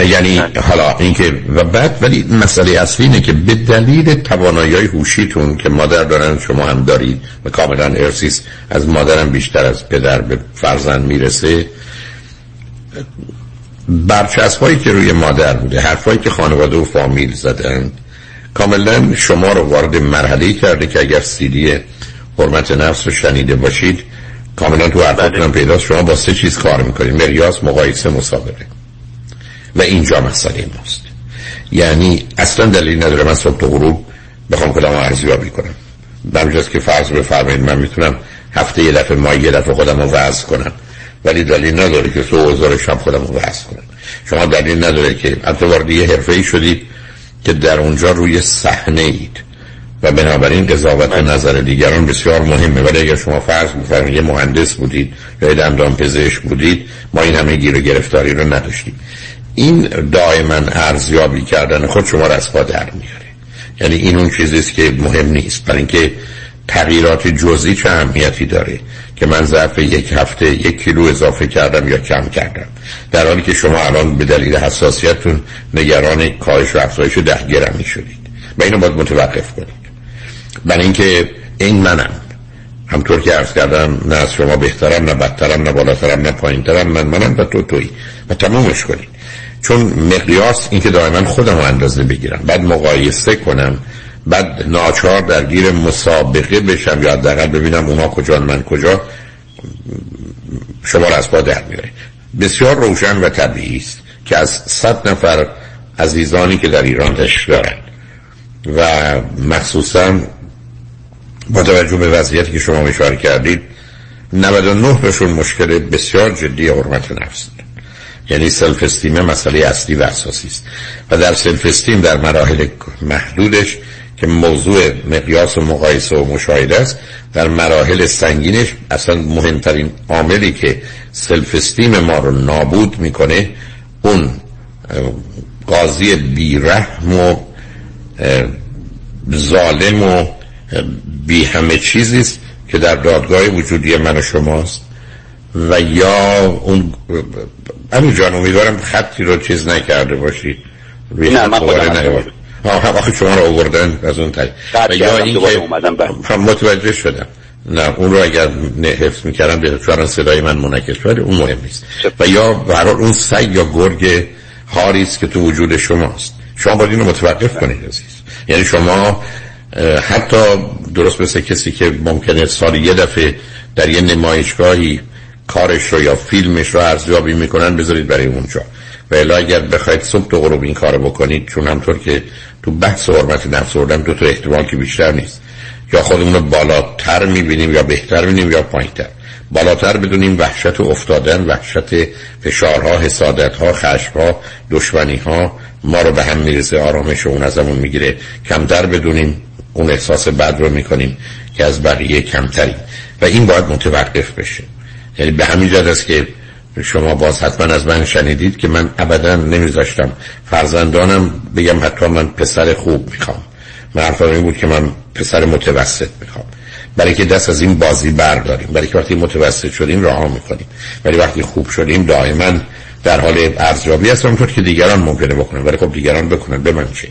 یعنی حالا اینکه و بعد ولی مسئله اصلی اینه که به دلیل توانایی هوشیتون که مادر دارن شما هم دارید و کاملا ارسیس از مادرم بیشتر از پدر به فرزند می‌رسه برچسبایی که روی مادر بوده حرفایی که خانواده و فامیل زدن کاملا شما رو وارد مرحله کرده که اگر سیدی حرمت نفس رو شنیده باشید کاملا تو حرفاتون هم پیداست شما با سه چیز کار می‌کنید. مقیاس مقایسه مسابقه. و اینجا مسئله ماست. یعنی اصلا دلیل نداره من صبح تو غروب بخوام کدام ارزیابی کنم. برمیجاست که فرض بفرمایید من می‌تونم هفته یه دفعه ماه یه دفعه خودم رو کنم. ولی دلیل نداره که تو اوزار شب خودم رو کنم. شما دلیل نداره که حتی وارد یه حرفه ای شدید که در اونجا روی صحنه اید. و بنابراین قضاوت و نظر دیگران بسیار مهمه. ولی اگر شما فرض بفرمایید یه مهندس بودید یا دندان پزشک بودید ما این همه گیر و گرفتاری رو نداشتیم. این دائما ارزیابی کردن خود شما را از پا در میاره. یعنی این اون چیزیست که مهم نیست. برای اینکه تغییرات جزئی چه اهمیتی داره. که من ظرف یک هفته یک کیلو اضافه کردم یا کم کردم. در حالی که شما الان به دلیل حساسیتتون نگران کاهش و افزایش ده گرمی شدید و اینو باید متوقف کنید. برای اینکه این منم. همطور که عرض کردم نه از شما بهترم نه بدترم نه بالاترم نه پایینترم من منم و تو توی و تمومش کنید. چون مقیاس این که دائما خودم رو اندازه بگیرم. بعد مقایسه کنم بعد ناچار درگیر مسابقه بشم یا حداقل ببینم اونا کجا من کجا شما را از پا در میاره بسیار روشن و طبیعی است که از صد نفر عزیزانی که در ایران عشق دارند و مخصوصا با توجه به وضعیتی که شما اشاره کردید 99 بهشون مشکل بسیار جدی حرمت نفس یعنی سلف استیم مسئله اصلی و اساسی است. و در self-esteem در مراحل محدودش که موضوع مقیاس و مقایسه و مشاهده است در مراحل سنگینش اصلا مهمترین عاملی که self-esteem ما رو نابود می‌کنه اون قاضی بیرحم و ظالم و بی همه چیزیست که در دادگاه وجودی من و شماست. و یا اون همین جان امیدوارم خطی رو چیز نکرده باشی. نه من خودم ها آخه شما رو آوردن از اون طریق یا این که متوجه شدم. نه اون رو اگر حفظ می‌کردم به چون صدای من منعکس شده اون مهم نیست. و یا برای اون سگ یا گرگ هاریست که تو وجود شماست. شما باید اینو متوقف کنید عزیز. یعنی شما حتی درست مثل کسی که ممکنه سال یه دفعه در یه نمایشگاهی کارش رو یا فیلمش رو ارزیابی می‌کنن بذارید برای اونجا. و الا اگر بخواید صبح و غروب این کار بکنید چون همطور که تو بحث حرمت نفس آوردم دو تا احتمال که بیشتر نیست. یا خودمون رو بالاتر می‌بینیم یا بهتر می‌بینیم یا پایینتر. بالاتر بدونیم وحشت افتادن وحشت فشارها حسادتها خشمها دشمنیها ما رو به هم می‌رسه آرامش اون ازمون می‌گیره. کمتر بدونیم اون احساس بد رو می‌کنیم که از بقیه کمتری و این باید متوقف بشه. یعنی به همین جد است که شما باز حتما از من شنیدید که من ابدا نمیذاشتم فرزندانم بگم حتی من پسر خوب می‌خوام. من حرفم این بود که من پسر متوسط می‌خوام. برای که دست از این بازی برداریم. برای که وقتی متوسط شدیم راه می‌کنیم. ولی وقتی خوب شدیم دائما در حال ارزیابی هستم. طور که دیگران ممکنه بکنن. ولی خب دیگران بکنن. به من چه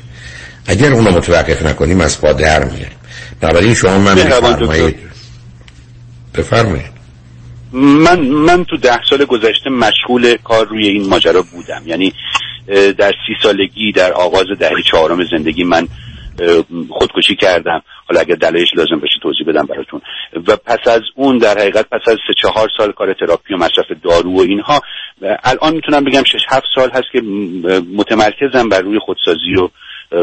اگر اونو متوقف نکنیم از پا در میاریم بنابراین شما من بفرمایید. بفرمایید. من من تو ده سال گذشته مشغول کار روی این ماجرا بودم. یعنی در سی سالگی در آغاز دهه چهارم زندگی من خودکشی کردم. حالا اگر دلایلش لازم بشه توضیح بدم براتون. و پس از اون در حقیقت پس از سه چهار سال کار تراپی و مصرف دارو و اینها الان می‌تونم بگم شش هفت سال هست که متمرکزم بر روی خودسازی و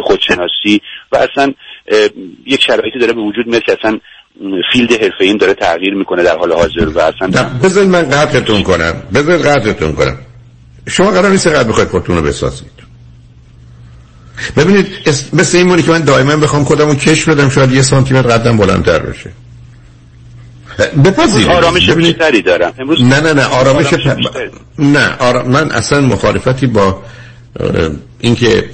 خودشناسی. و اصلا یک شرایطی داره به وجود میاد که اصلا فیلد حرفه این داره تغییر می‌کنه در حال حاضر و اصلا بذار من قطعتون کنم. بذار قطعتون کنم. شما قرار نیست قد بخواید خودتون رو بسازید. ببینید مثل این مونی که من دائما بخوام خودمو کش بدم شاید یه سانتی متر قدم بلندتر بشه. بپذیرید. آرامش بیشتری دارم. امروز نه نه نه آرامش, نه من اصلا مخالفتی با اینکه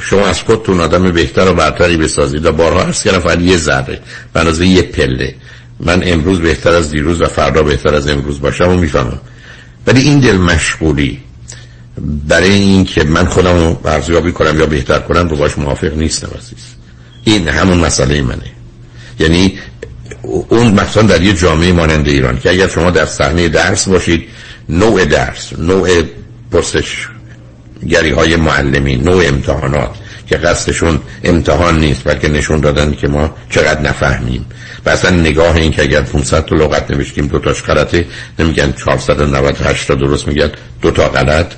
شما از خودتون آدم بهتر و برتری بسازید و بارها عرض کردم فقط یه ذره به یه پله. من امروز بهتر از دیروز و فردا بهتر از امروز باشم و می‌فهمم. ولی این دل مشغولی برای این که من خودم رو ارزیابی کنم یا بهتر کنم رو باش موافق نیستم عزیز. این همون مسئله منه. یعنی اون مثلا در یه جامعه مانند ایران که اگر شما در صحنه درس باشید نوع درس نوع پرسش گری های معلمی نوع امتحانات که قصدشون امتحان نیست بلکه نشون دادن که ما چقدر نفهمیم. و اصلا نگاه این که اگر 500 تا لغت نوشتیم دو تاش غلطه نمیگن 498 تا درست میگن دو تا غلط.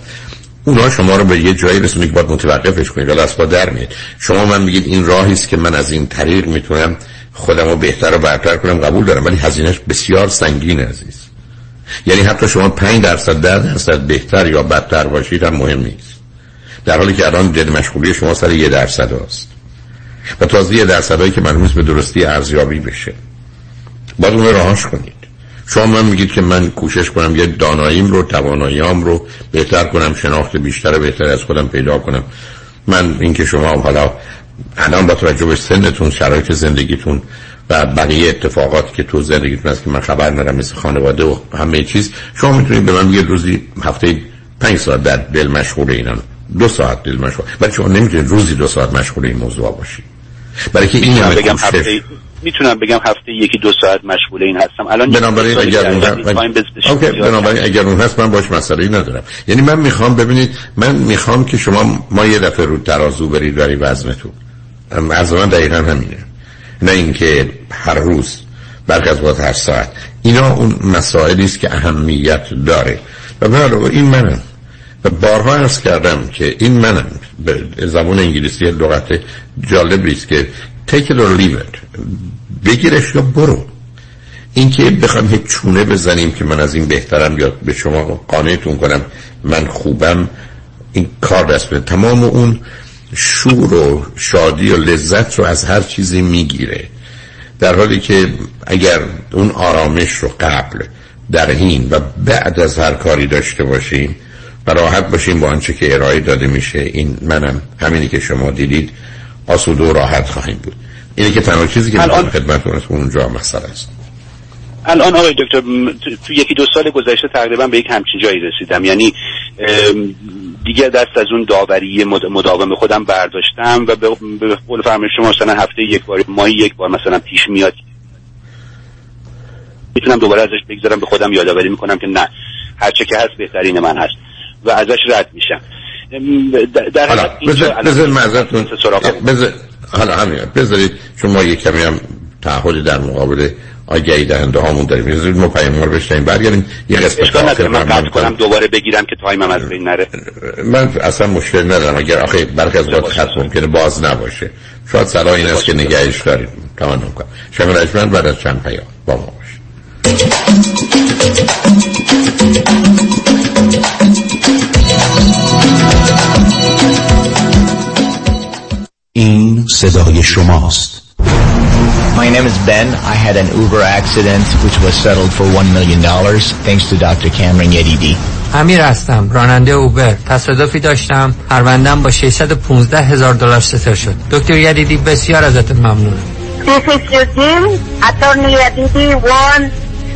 اونا شما رو به یه جایی رسونی که باید متوقفش کنید ولی از در میاد. شما من میگید این راهی است که من از این طریق می‌تونم خودم رو بهتر و برتر کنم قبول دارم ولی هزینهش بسیار سنگین عزیز. یعنی حتی شما 5 درصد 10 درصد بهتر یا بدتر باشید هم مهم نیست. در حالی که الان دل مشغولی شما سر یه درصد است و تازه یه درصد که مرموز به درستی ارزیابی بشه. باید اون راهاش کنید. شما من میگید که من کوشش کنم یه داناییم رو تواناییام رو بهتر کنم شناخت بیشتر بهتر از خودم پیدا کنم. من اینکه شما حالا الان با توجه به سنتون شرایط زندگیتون و بقیه اتفاقات که تو زندگیتون هست که من خبر ندارم مثل خانواده و همه چیز شما می‌تونید به من یه روزی هفته پنج ساعت در دل مشغول اینا دو ساعت دل مشغول. ولی شما نمی‌تونید روزی دو ساعت مشغول این موضوع باشید. برای که این همه بگم هفته می‌تونم بگم هفته یکی دو ساعت مشغول این هستم. الان بنابراین اگر اون اوکی بنابراین اگر اون هست من باش مسئله ندارم. یعنی من می‌خوام ببینید من می‌خوام که شما ما یه دفعه رو ترازو برید برای وزنتون. از من دقیقا همینه. نه اینکه هر روز برخ از هر ساعت. اینا اون مسائلی است که اهمیت داره. و این منم و بارها ارز کردم که این منم به زبان انگلیسی لغت جالبی است که take it or leave it بگیرش یا برو. اینکه بخوام هیچ چونه بزنیم که من از این بهترم یا به شما قانعتون کنم من خوبم. این کار دست به تمام اون شور و شادی و لذت رو از هر چیزی می‌گیره. در حالی که اگر اون آرامش رو قبل در این و بعد از هر کاری داشته باشیم و راحت باشیم با آنچه که ارائه داده میشه. این منم همینی که شما دیدید آسوده و راحت خواهیم بود. اینه که تنها چیزی که الان خدمتتون اونجا مسئله است. الان آقای دکتر تو یکی دو سال گذشته تقریبا به یک همچین جایی رسیدم. یعنی دیگه دست از اون داوری مداوم خودم برداشتم و به قول فرمایش شما مثلا هفته یک بار ماهی یک بار مثلا پیش میاد. می‌تونم دوباره ازش بگذارم به خودم یادآوری می‌کنم که نه هرچه که هست بهترین من هست. و ازش رد میشم. در حالا بذار حالا همین بذارید چون ما یک کمی هم تعهد در مقابل آگهی دهنده هامون داریم. بذارید ما پیام رو بشنیم برگردیم. یه قسمت نداره من قطع کنم دوباره بگیرم که تایمم از بین نره. من اصلا مشکل ندارم. اگر آخه برخی از وقت خط ممکنه باز نباشه. شاید صلاح این است که نگهش داریم. تمام کنم شما رجمن بعد از چند پیام با ما این صدای شماست My name is Ben. I had an Uber accident which was settled for $1 million thanks to Dr. Cameron Yedidi. امیر هستم راننده اوبر تصادفی داشتم پروندم با 615 هزار دلار ستر شد دکتر یدیدی بسیار ازت ممنونم This is Eugene. Attorney Yedidi won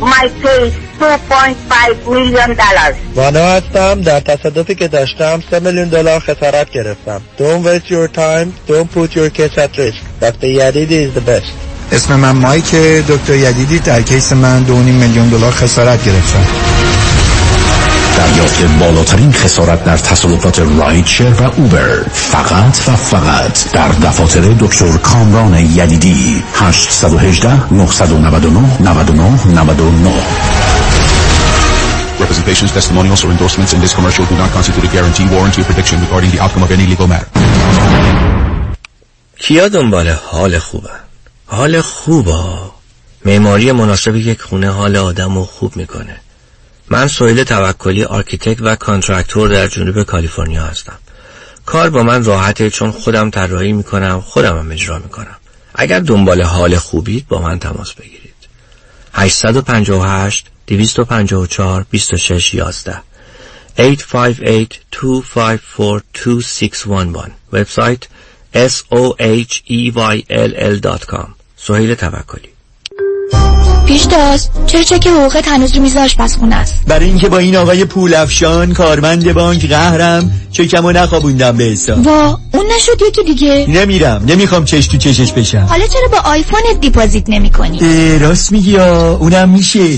my case 2.5 million dollars. وانا هستم در تصادفی که داشتم 3 میلیون دلار خسارت گرفتم. Don't waste your time. Don't put your case at risk. Dr. Yadidi is the best. اسم من مایک دکتر یدیدی در کیس من دو میلیون دلار خسارت گرفتم. دریافت بالاترین خسارت در تصادفات رایدشر و اوبر فقط و فقط در دفاتر دکتر کامران یدیدی 818 999 99 99 Representations, testimonials, or endorsements in this commercial do not constitute a guarantee, warranty, or prediction regarding the outcome of any legal matter. کیا دنبال حال خوبه؟ حال خوبه. معماری مناسب یک خونه حال آدم رو خوب می‌کنه. من سویل توکلی architect و contractor در جنوب کالیفرنیا هستم. کار با من راحته چون خودم طراحی می‌کنم خودم هم اجرا می‌کنم. اگر دنبال حال خوبید با من تماس بگیرید. 858 254 26 11 858-254-2611 وبسایت s-o-h-e-y-l-l.com سهیل توکلی. پیشتاز چرا چک حقوقت هنوز رو میز آشپزخونه است. برای اینکه با این آقای پولافشان کارمند بانک قهرم چکمو نخوابوندم به حساب. وا اون نشد یکی دیگه. نمیرم نمی‌خوام چش تو چشش بشم. حالا چرا با آیفونت دیپازیت نمی کنی راست میگی اونم میشه.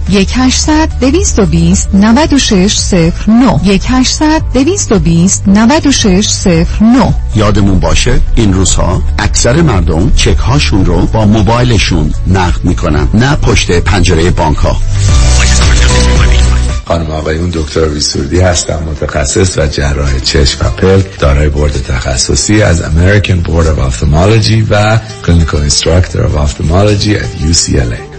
یک 800 220 96 09 یک 800 220 96 09 یادمون باشه این روزها اکثر مردم چک هاشون رو با موبایلشون نقد می‌کنن نه پشت پنجره بانک ها خانم آقایون دکتر ویسوردی هستم متخصص و جراح چشم و پلک دارای بورد تخصصی از American Board of Ophthalmology و Clinical Instructor of Ophthalmology at UCLA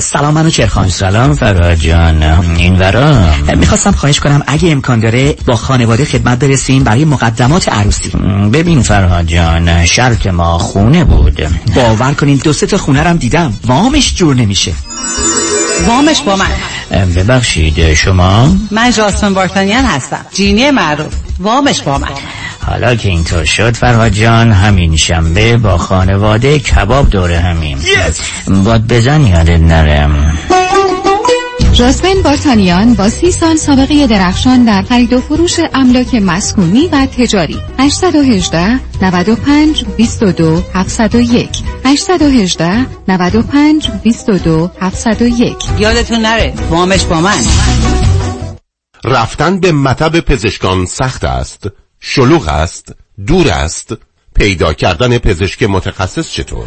سلام منوچهر خان. سلام فرهاد جان. این ورا؟ می‌خواستم خواهش کنم اگه امکان داره با خانواده خدمت برسیم برای مقدمات عروسی. ببین فرهاد جان شرط ما خونه بود. باور کنین دو سه تا خونه رم دیدم. وامش جور نمیشه. وامش با من. ببخشید شما؟ من جاسمن بارتانیان هستم. جینی معروف. وامش با من. حالا که اینطور شد فرهاد جان همین شنبه با خانواده کباب دوره همین yes. باد بزن یادت نرم جاسمین بارتانیان با سی سال سابقه درخشان در خرید و فروش املاک مسکونی و تجاری. 818 95 22 701 818 95 22 701 یادتون نره وامش با من. رفتن به مطب پزشکان سخت است شلوغ است دور است پیدا کردن پزشک متخصص چطور؟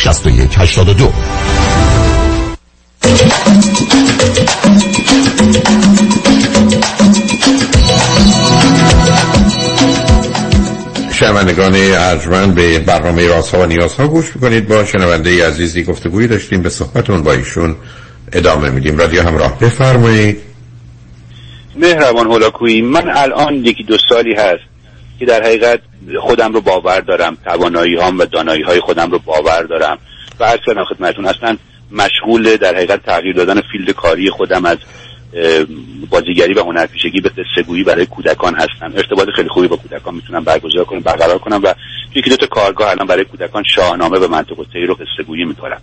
61 82 شنوندگان ارجمند به برنامه راست ها و نیاز ها گوش می‌کنید. با شنونده عزیزی گفتگویی داشتیم. به صحبتون با ایشون ادامه میدیم. رادیو همراه. بفرمایید. مهربان هولاکویی من الان یکی دو سالی هست که در حقیقت خودم رو باور دارم توانایی هام و دانایی های خودم رو باور دارم. و هر کردم خدمتون اصلا مشغول در حقیقت تغییر دادن فیلد کاری خودم از بازیگری و هنرپیشگی به قصه برای کودکان هستم. ارتباط خیلی خوبی با کودکان می‌تونم برگزار کنم برقرار کنم و یکی دو تا کارگاه الان برای کودکان شاهنامه به منطقه تیر و قصه گویی می‌کنم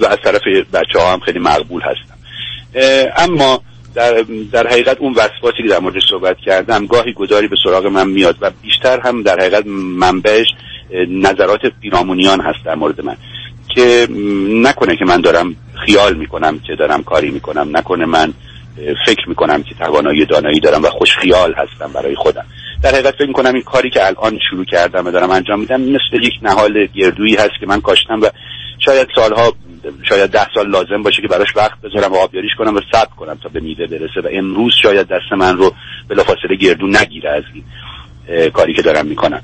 و از طرف بچه ها هم خیلی مقبول هستم. اما در, در حقیقت اون وسواسی که در موردش صحبت کردم گاهی گذاری به سراغ من میاد و بیشتر هم در حقیقت منبعش نظرات پیرامونیان هست در مورد من که نکنه که من دارم خیال می‌کنم که دارم کاری می‌کنم نکنه من فکر می‌کنم که توانایی دانایی دارم و خوش خیال هستم برای خودم. در حقیقت فکر می‌کنم این کاری که الان شروع کردم و دارم انجام میدم مثل یک نهال گردویی هست که من کاشتم و شاید سالها شاید ده سال لازم باشه که براش وقت بذارم و آبیاریش کنم و صبر کنم تا به میوه برسه و امروز شاید دست من رو بلافاصله گردو نگیره از این. کاری که دارم می‌کنم.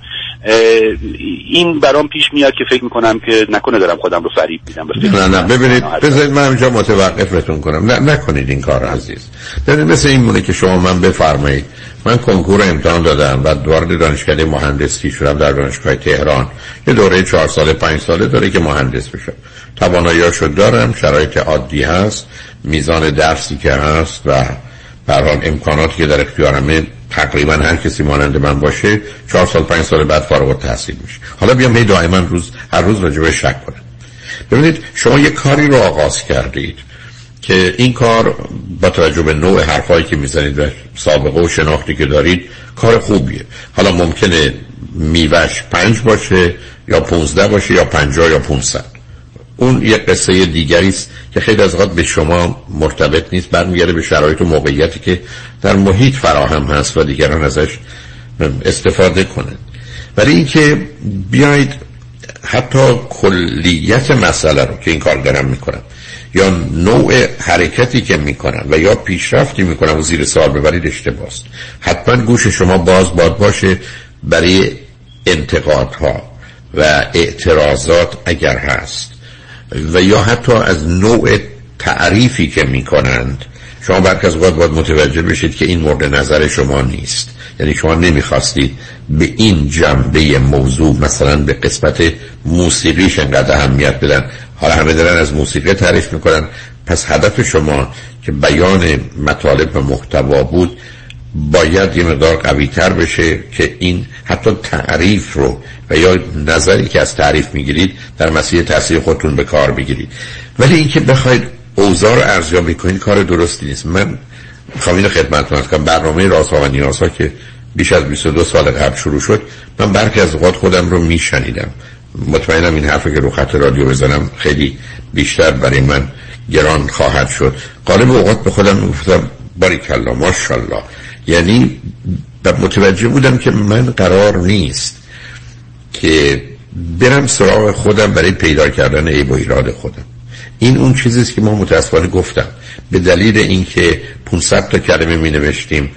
این برام پیش میاد که فکر می‌کنم که نکنه دارم خودم رو فریب میدم. نه نه ببینید بذارید من اینجا متوقفتون کنم. نه نکنید این کار عزیز. ببینید مثل این مونه که شما من بفرمایید. من کنکور امتحان دادم و وارد دانشکده مهندسی شدم در دانشگاه تهران. یه دوره چهار ساله پنج ساله داره که مهندس بشم تواناییاشو دارم شرایط عادی هست میزان درسی که هست و حال امکاناتی که در اختیارمه تقریبا هر کسی مانند من باشه چهار سال پنج سال بعد فارغ تحصیل میشه. حالا بیام هی دائما روز هر روز راجبه شک کنم. ببینید شما یه کاری رو آغاز کردید که این کار با توجه به نوع حرفایی که می‌زنید و سابقه و شناختی که دارید کار خوبیه. حالا ممکنه میوش پنج باشه یا پونزده باشه یا پنجاه یا پونصد. اون یه قصه دیگری است که خیلی از اوقات به شما مرتبط نیست برمیگرده به شرایط و موقعیتی که در محیط فراهم هست و دیگران ازش استفاده کنند. ولی اینکه بیاید حتی کلیت مسئله رو که این کار دارم می‌کنم یا نوع حرکتی که می‌کنن و یا پیشرفتی می‌کنن و زیر سوال ببرید اشتباست حتما گوش شما باز باد باشه برای انتقادها و اعتراضات اگر هست. و یا حتی از نوع تعریفی که می‌کنند شما برک از باید باید متوجه بشید که این مورد نظر شما نیست. یعنی شما نمی‌خواستید به این جنبه موضوع مثلا به قسمت موسیقیش انقدر اهمیت بدن. حالا همه دارن از موسیقی تعریف می‌کنن. پس هدف شما که بیان مطالب و محتوا بود باید یه مقدار قوی تر بشه که این حتی تعریف رو و یا نظری که از تعریف می‌گیرید در مسیر تاثیر خودتون به کار بگیرید. ولی اینکه بخواید اوضاع رو ارزیابی کنید کار درستی نیست. من می‌خوام اینو خدمتتون کنم. برنامه رازها و نیازها که بیش از 22 سال قبل شروع شد من برخی از اوقات خودم رو میشنیدم. مطمئنم این حرفی که رو خط رادیو بزنم خیلی بیشتر برای من گران خواهد شد. قالب اوقات به خودم می‌گفتم باریکلا ماشاءالله. یعنی متوجه بودم که من قرار نیست که برم سراغ خودم برای پیدا کردن عیب و ایراد خودم. این اون چیزیست که ما متاسفانه گفتم. به دلیل اینکه 500 تا کلمه می نوشتیم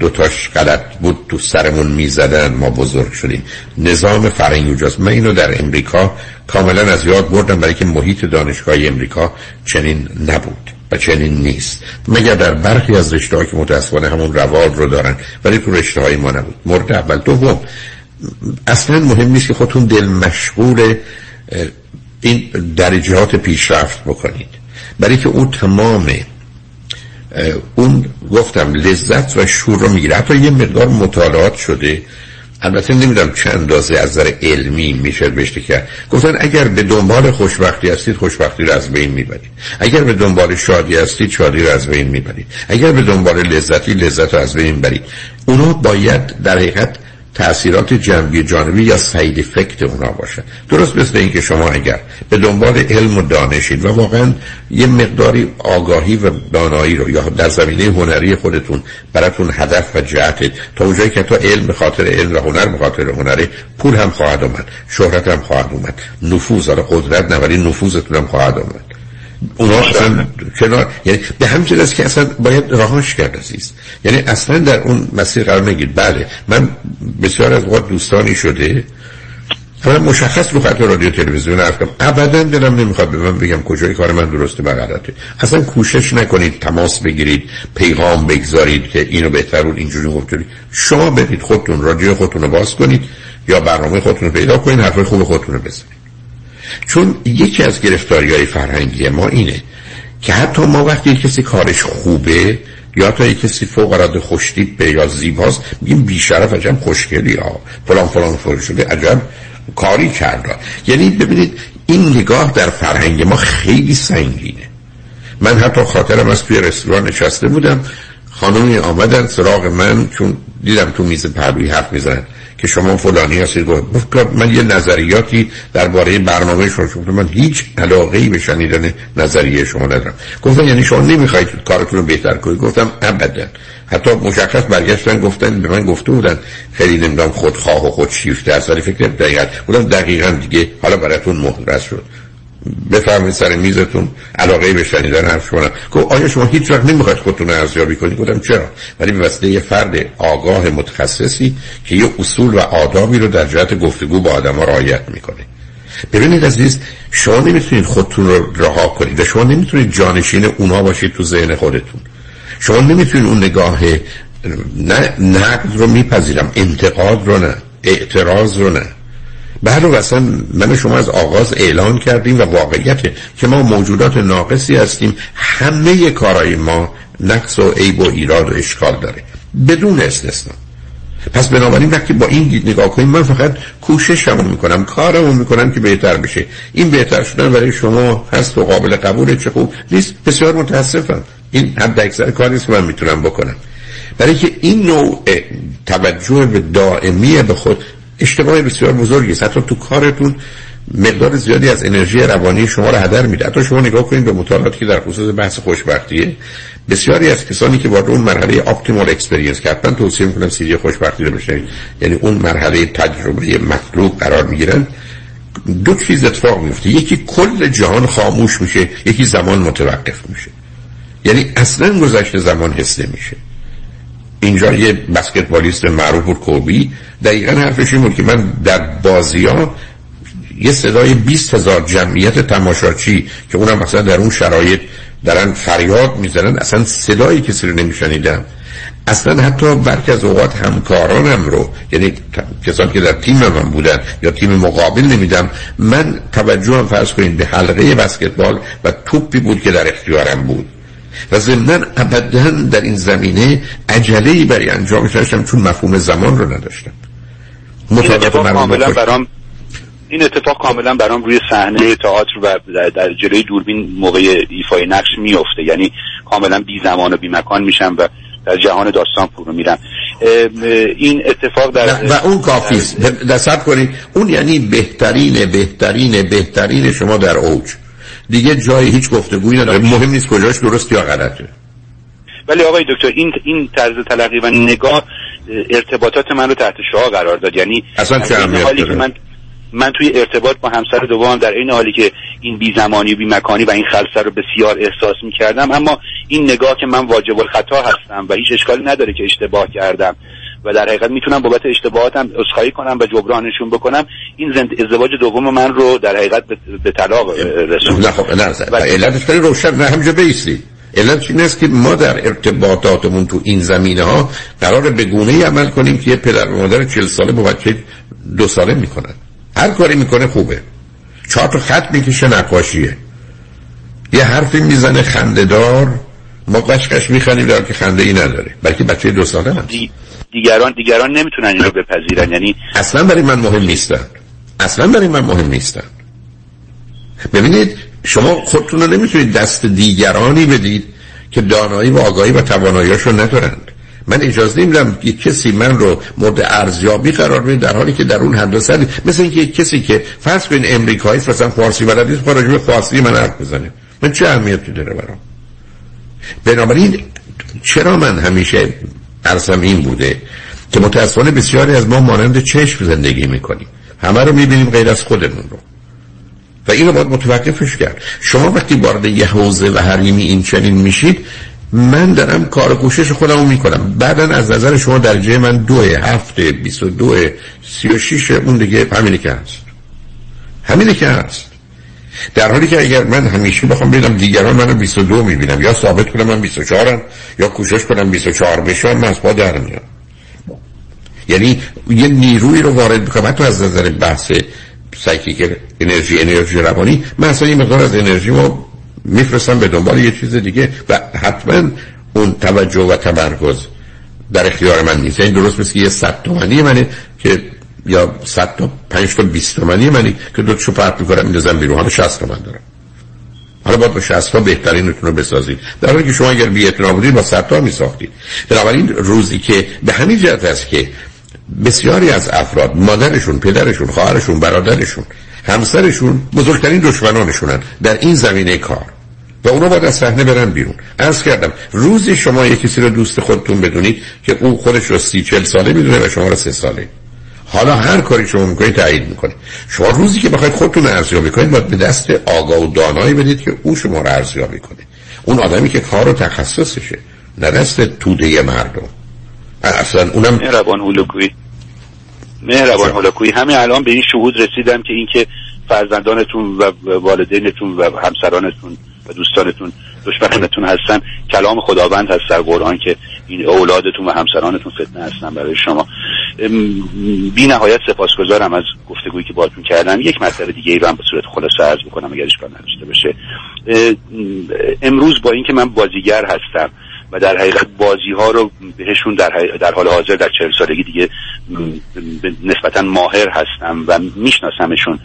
دوتاش غلط بود تو سرمون می‌زدن ما بزرگ شدیم. نظام فرهنگی اونجاست. من اینو در امریکا کاملا از یاد بردم برای که محیط دانشگاهی امریکا چنین نبود. و چنین نیست. مگر در برخی از رشته که متاسفانه همون روال رو دارن ولی تو رشته های ما نبود. مورد اول. دوم اصلا مهم نیست که خودتون دل مشغول این درجات پیشرفت بکنید. برای که اون تمام اون گفتم لذت و شور رو می‌گیره. حتی یه مقدار مطالعات شده. البته نمی‌دونم چند اندازه از نظر علمی میشه بشته کرد گفتن اگر به دنبال خوشبختی هستید خوشبختی رو از بین می‌برید. اگر به دنبال شادی هستید شادی رو از بین می‌برید. اگر به دنبال لذتی لذت رو از بین می‌برید. اونو باید در حقیقت تاثیرات جنبی جانبی یا ساید افکت اونا باشه. درست مثل اینکه شما اگر به دنبال علم و دانشید و واقعا یه مقداری آگاهی و دانایی رو یا در زمینه هنری خودتون براتون هدف و جهت تا اونجایی که تو علم به خاطر علم و هنر به خاطر هنره پول هم خواهد اومد شهرت هم خواهد اومد نفوذ قدرت نه ولی نفوذتون هم خواهد اومد. اونا اصلا کنار یعنی به همین است که اصلا باید راهاش کرد عزیز. یعنی اصلا در اون مسیر قرار نگید بله. من بسیار از وقت دوستانی شده. اما مشخص رو خط رادیو تلویزیون حرف کنم. ابدا دلم نمی‌خواد به من بگم کجای کار من درسته و غلطه. اصلا کوشش نکنید تماس بگیرید پیغام بگذارید که اینو بهتر بود اینجوری گفتید شما برید خودتون رادیو خودتون رو باز کنید یا برنامه خودتون رو پیدا کنید حرفای خوب خودتون رو بزنید. چون یکی از گرفتاری های فرهنگی ما اینه که حتی ما وقتی کسی کارش خوبه یا تا یک کسی فوق العاده خوشتیپ یا زیباست میگیم بیشرف عجب خوشگلی ها فلان فلان فلان شده عجب کاری کرده یعنی ببینید این نگاه در فرهنگ ما خیلی سنگینه. من حتی خاطرم از توی رستوران نشسته بودم خانمی آمدن سراغ من چون دیدم تو میز پهلوی حرف می‌زنن که شما فلانی هستید. گفت من یه نظریاتی درباره برنامه شما شما من هیچ علاقه ای به شنیدن نظریه شما ندارم. گفتن یعنی شما نمی‌خواید کارتون رو بهتر کنید. گفتم ابدا. حتی مشخص برگشتن گفتن به من گفته بودن خیلی نمی‌دونم خودخواه و خودشیفته است ولی فکر دقیقا بودم دقیقا دیگه حالا براتون مهندس شد. بفرمایید سر میزتون علاقه به شنیدن حرف شما گفت آیا شما هیچ وقت نمی‌خواید خودتون رو ارزیابی کنید؟ گفتم چرا؟ ولی به واسطه یه فرد آگاه متخصصی که یه اصول و آدابی رو در جهت گفتگو با آدما رعایت می‌کنه. ببینید عزیز شما نمی‌تونید خودتون رو رها کنید و شما نمی‌تونید جانشین اونها باشید تو ذهن خودتون. شما نمی‌تونید اون نگاه نه نقد رو میپذیرم انتقاد رو نه اعتراض رو نه. بعد اصلا من شما از آغاز اعلان کردیم و واقعیته که ما موجودات ناقصی هستیم همه کارهای ما نقص و عیب و ایراد و اشکال داره بدون استثنا. پس بنابراین وقتی با این دید نگاه کنیم من فقط کوششمو می‌کنم کارمو می‌کنم که بهتر بشه. این بهتر شدن برای شما هست و قابل قبول چه خوب نیست بسیار متاسفم. این حد اکثر کاری که من می‌تونم بکنم. برای که این نوع توجه به دائمی به خود اشتباه بسیار بزرگی است. حتی تو کارتون مقدار زیادی از انرژی روانی شما رو هدر میده. حتی شما نگاه کنید به مطالعاتی که در خصوص بحث خوشبختیه بسیاری از کسانی که وارد اون مرحله optimal experience حتما توصیه می‌کنم سیدی خوشبختی رو بشنید یعنی اون مرحله تجربه مطلوب قرار می‌گیرن دو چیز اتفاق میفته یکی کل جهان خاموش میشه یکی زمان متوقف میشه. یعنی اصلا گذشته زمان حس نمیشه. اینجا یه بسکتبالیست معروف بود کوبی دقیقا حرفش این بود که من در بازی ها یه صدای 20 هزار جمعیت تماشاچی که اونم مثلا در اون شرایط دارن فریاد می‌زنن اصلا صدایی کسی رو نمیشنیدم. اصلا حتی برک از اوقات همکارانم رو یعنی کسانی که در تیم من بودن یا تیم مقابل نمیدم من توجهم فرض کنید به حلقه بسکتبال و توپی بود که در اختیارم بود. و ضمنا ابدا در این زمینه عجله برای انجامش داشتم چون مفهوم زمان رو نداشتم. این اتفاق کاملا برام این اتفاق کاملا برام روی صحنه تئاتر و در جلوی دوربین موقع ایفای نقش میفته یعنی کاملا بی زمان و بی مکان میشم و در جهان داستان فرو میرم. این اتفاق در و اون کافی است. دست کنید. اون یعنی بهترین بهترین بهترین شما در اوج. دیگه جای هیچ گفتگویی نداره. مهم نیست کجاش درست یا غلطه. ولی آقای دکتر این این طرز تلقی و نگاه ارتباطات من رو تحت شعا قرار داد. یعنی اصلا چه حالی که من من توی ارتباط با همسر دوم در این حالی که این بی زمانی و بی مکانی و این خلصه رو بسیار احساس می کردم اما این نگاه که من واجب الخطا هستم و هیچ اشکالی نداره که اشتباه کردم. و در حقیقت می‌تونم بابت اشتباهاتم عذرخواهی کنم و جبرانشون بکنم. این زند... ازدواج دوم من رو در حقیقت به طلاق رسوند نه خب نه علتش خیلی روشن نه همجا بیستی علت این است که ما در ارتباطاتمون تو این زمینه ها قرار به گونه عمل کنیم که یه پدر و مادر 40 ساله با بچه دو ساله می‌کنن. هر کاری می‌کنه خوبه. چهار تا خط می‌کشه نقاشیه. یه حرفی می‌زنه خندهدار. ما قشقش میخندیم در که خنده ای نداره بلکه بچه دو ساله هست. دیگران دیگران نمی‌تونن اینو بپذیرن. یعنی اصلا برای من مهم نیستن. اصلا برای من مهم نیستن. ببینید شما خودتون رو نمی‌تونید دست دیگرانی بدید که دانایی و آگاهی و تواناییاشو ندارند. من اجازه نمیدم یک کسی من رو مورد ارزیابی قرار بده در حالی که در اون حد مثل اینکه کسی که فرض کنین امریکایی مثلا فارسی بلد نیست فارسی من حرف بزنه. من چه اهمیتی داره برام؟ بنابراین چرا من همیشه ارسم این بوده که متاسفانه بسیاری از ما مانند چشم زندگی می‌کنیم. همه رو می‌بینیم غیر از خودمون رو. و اینو باید متوقفش کرد. شما وقتی وارد یه حوزه و حریمی این چنین میشید من دارم کار کوشش خودمو می‌کنم. بعدا از نظر شما درجه من دو هفته بیست و دو سی و شیش اون دیگه همینی که هست. همینی که هست. در حالی که اگر من همیشه بخوام ببینم دیگران منو 22 می‌بینم یا ثابت کنم من 24 هم یا کوشش کنم 24 بشم من از پا در میام یعنی یه نیروی رو وارد می‌کنم. حتی از نظر بحث سایکیک انرژی انرژی روانی من اصلا یه مقدار از انرژی رو میفرستم به دنبال یه چیز دیگه و حتما اون توجه و تمرکز در اختیار من نیست. این یعنی درست مثل یه صد تومنی منه که یا صد تا پنج تا بیست تومنی منی که دو شو پرت می‌کنم میندازم بیرون حالا شست تومن دارم. حالا باید با شست تا بهترینتون رو بسازید در حالی که شما اگر بی بودید با صد تا میساختید. بنابراین روزی که به همین جهت است که بسیاری از افراد مادرشون پدرشون خواهرشون برادرشون همسرشون بزرگترین دشمنانشونن در این زمینه کار. و اونا باید از صحنه برن بیرون. عرض کردم روزی شما یه کسی رو دوست خودتون بدونید که او خودش رو سی چل ساله می‌دونه و شما رو سه ساله. حالا هر کاری شما می‌کنید تایید می‌کنه شما روزی که بخواید خودتون ارزیابی کنید باید به دست آگاه و دانایی بدید که او شما رو ارزیابی کنه. اون آدمی که کار و تخصصشه نه دست توده مردم. اصلا اونم مهربان هولوکوی. مهربان هولوکوی. همه الان به این شهود رسیدم که اینکه فرزندانتون و والدینتون و همسرانتون و دوستانتون دشمنتون هستن. کلام خداوند هست در قرآن که این اولادتون و همسرانتون فتنه هستن برای شما. بی نهایت سپاسگزارم از گفتگویی که باهاتون کردم. یک مسئله دیگه ای رو هم به صورت خلاصه عرض بکنم اگر اشکال نداشته باشه. امروز با اینکه من بازیگر هستم و در حقیقت بازی ها رو بهشون در, در حال حاضر در چهل سالگی دیگه نسبتا ماهر هستم و میشناسمشون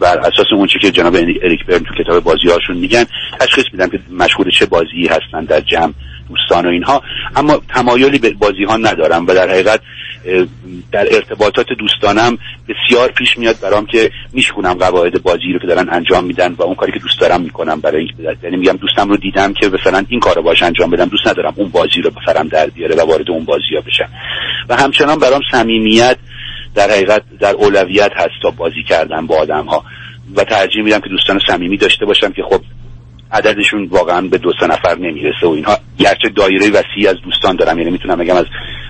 بر اساس اون که جناب اریک برن تو کتاب بازی هاشون میگن تشخیص میدم که مشغول چه بازی هستن در جمع. دوستان و اینها اما تمایلی به بازی ها ندارم و در حقیقت در ارتباطات دوستانم بسیار پیش میاد برام که میشکنم قواعد بازی رو که دارن انجام میدن و اون کاری که دوست دارم می‌کنم برای یعنی میگم دوستم رو دیدم که مثلا این کارو باش انجام بدم دوست ندارم اون بازی رو بفرم در بیاره و وارد اون بازی ها بشم. و همچنان برام صمیمیت در حقیقت در اولویت هست تا بازی کردن با آدم ها و ترجیح میدم که دوستان صمیمی داشته باشم که خب عددشون واقعا به دو سه نفر نمی‌رسه و اینها. گرچه دایره وسیعی از دوستان دارم یعنی می‌تونم بگم از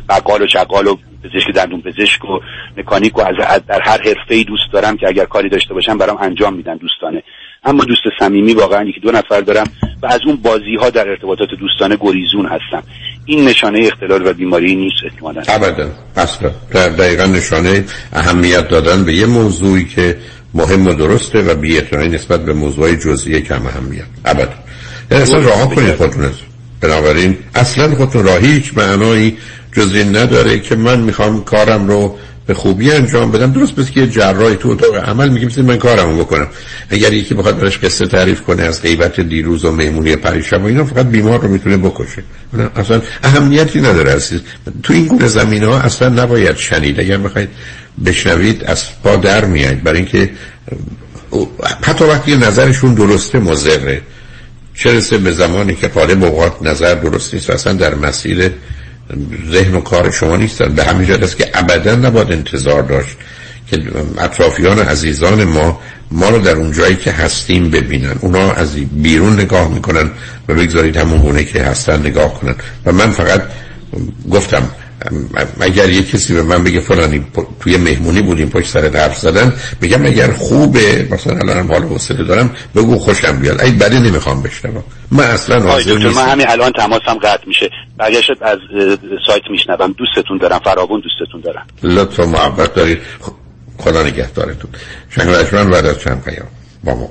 بقال و چقال و پزشک دندون پزشک و مکانیک و از در هر حرفه ای دوست دارم که اگر کاری داشته باشم برام انجام میدن دوستانه. اما دوست صمیمی واقعا یکی دو نفر دارم و از اون بازی ها در ارتباطات دوستانه گریزون هستم. این نشانه اختلال و بیماری نیست احتمالا. ابدا. اصلا دقیقا نشانه اهمیت دادن به یه موضوعی که مهم و درسته و بی نسبت به موضوع جزئی کم اهمیت. ابدا یعنی اصلا راه کنید خودتون بنابراین اصلا خودتون راه هیچ معنایی جز این نداره که من می‌خوام کارم رو به خوبی انجام بدم. درست بس که جراحی تو اتاق عمل میگه مثل من کارمو بکنم. اگر یکی بخواد براش قصه تعریف کنه از غیبت دیروز و مهمونی پریشب و اینا فقط بیمار رو می‌تونه بکشه. اصلا اهمیتی نداره عزیز. تو این گونه زمین ها اصلا نباید شنید. اگر بخواید بشنوید از پا در میاد برای اینکه حتی وقتی نظرشون درسته مزره چه رسه به زمانی که قالب اوقات نظر درست نیست و اصلا در مسیر ذهن و کار شما نیستن. به همین جهت است که ابدا نباید انتظار داشت که اطرافیان عزیزان ما ما رو در اون جایی که هستیم ببینن. اونا از بیرون نگاه می‌کنن و بگذارید همون گونه که هستن نگاه کنن. و من فقط گفتم اگر یه کسی به من بگه فلانی توی مهمونی بودیم پشت سر حرف زدن بگم اگر خوبه مثلا الان حال حوصله دارم بگو خوشم بیاد. ای بعدی نمی‌خوام بشنوم. من اصلا حاضر نیستم من همین الان تماسم قطع میشه. برگشت از سایت میشنوم. دوستتون دارم فراوون دوستتون دارم. لطف و محبت دارید. خدا نگهدارتون. شنگ بعد از چند پیام. با ما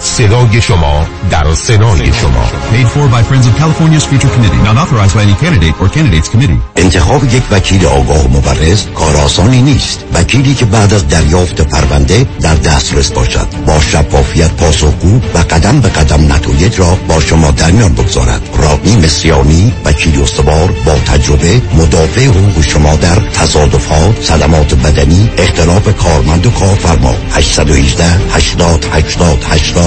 صدای شما در سنای شما. Paid for by Friends of California's Future Committee Not authorized by any candidate or candidates committee. انتخاب یک وکیل آگاه و مبرز کار آسانی نیست. وکیلی که بعد از دریافت پرونده در دسترس باشد. با شفافیت پاسخگو و قدم به قدم نتایج را با شما در میان بگذارد. رادنی مصریانی وکیل استوار با تجربه مدافع حقوق شما در تصادفات صدمات بدنی اختلاف کارمند و کارفرما. 818 80 80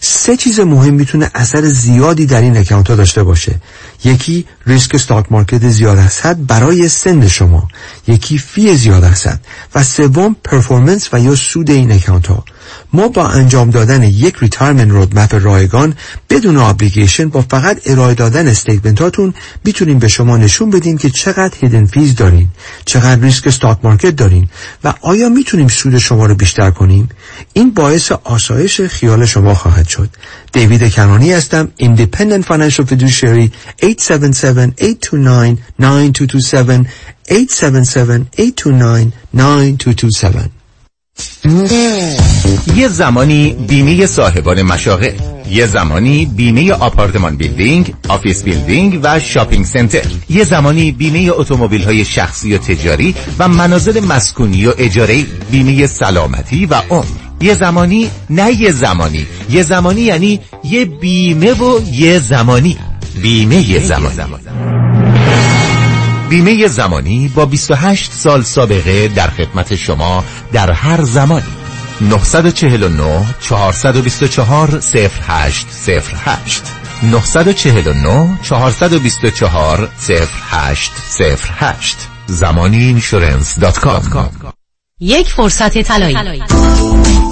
سه چیز مهم می‌تونه اثر زیادی در این account داشته باشه. یکی ریسک stock market زیاد هست برای سن شما. یکی fee زیاد هست و سوم performance و یا سود این account ها. ما با انجام دادن یک retirement roadmap رایگان بدون obligation با فقط ارائه دادن statement هاتون می‌تونیم به شما نشون بدیم که چقدر hidden fees دارین چقدر ریسک stock market دارین و آیا می‌تونیم سود شما رو بیشتر کنیم. این باعث آسایش خیال شما خواهد شد. دیوید کنانی هستم Independent Financial Fiduciary 877-829-9227 877-829-9227 یه زمانی بیمه صاحبان مشاغل یه زمانی بیمه apartment building office building و shopping center. یه زمانی بیمه اتومبیل های شخصی و تجاری و منازل مسکونی و اجاره بیمه سلامتی و عمر. یه زمانی نه یه زمانی. یه زمانی یعنی یه بیمه و یه زمانی. بیمه یه زمانی. بیمه زمانی با 28 سال سابقه در خدمت شما در هر زمانی. 949 424 0808 949 424 0808 زمانی insurance dot com یک فرصت طلایی.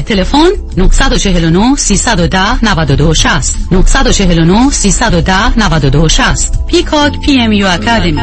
تلفن 949 310 92 60 949 310 92 60 Peacock PMU Academy.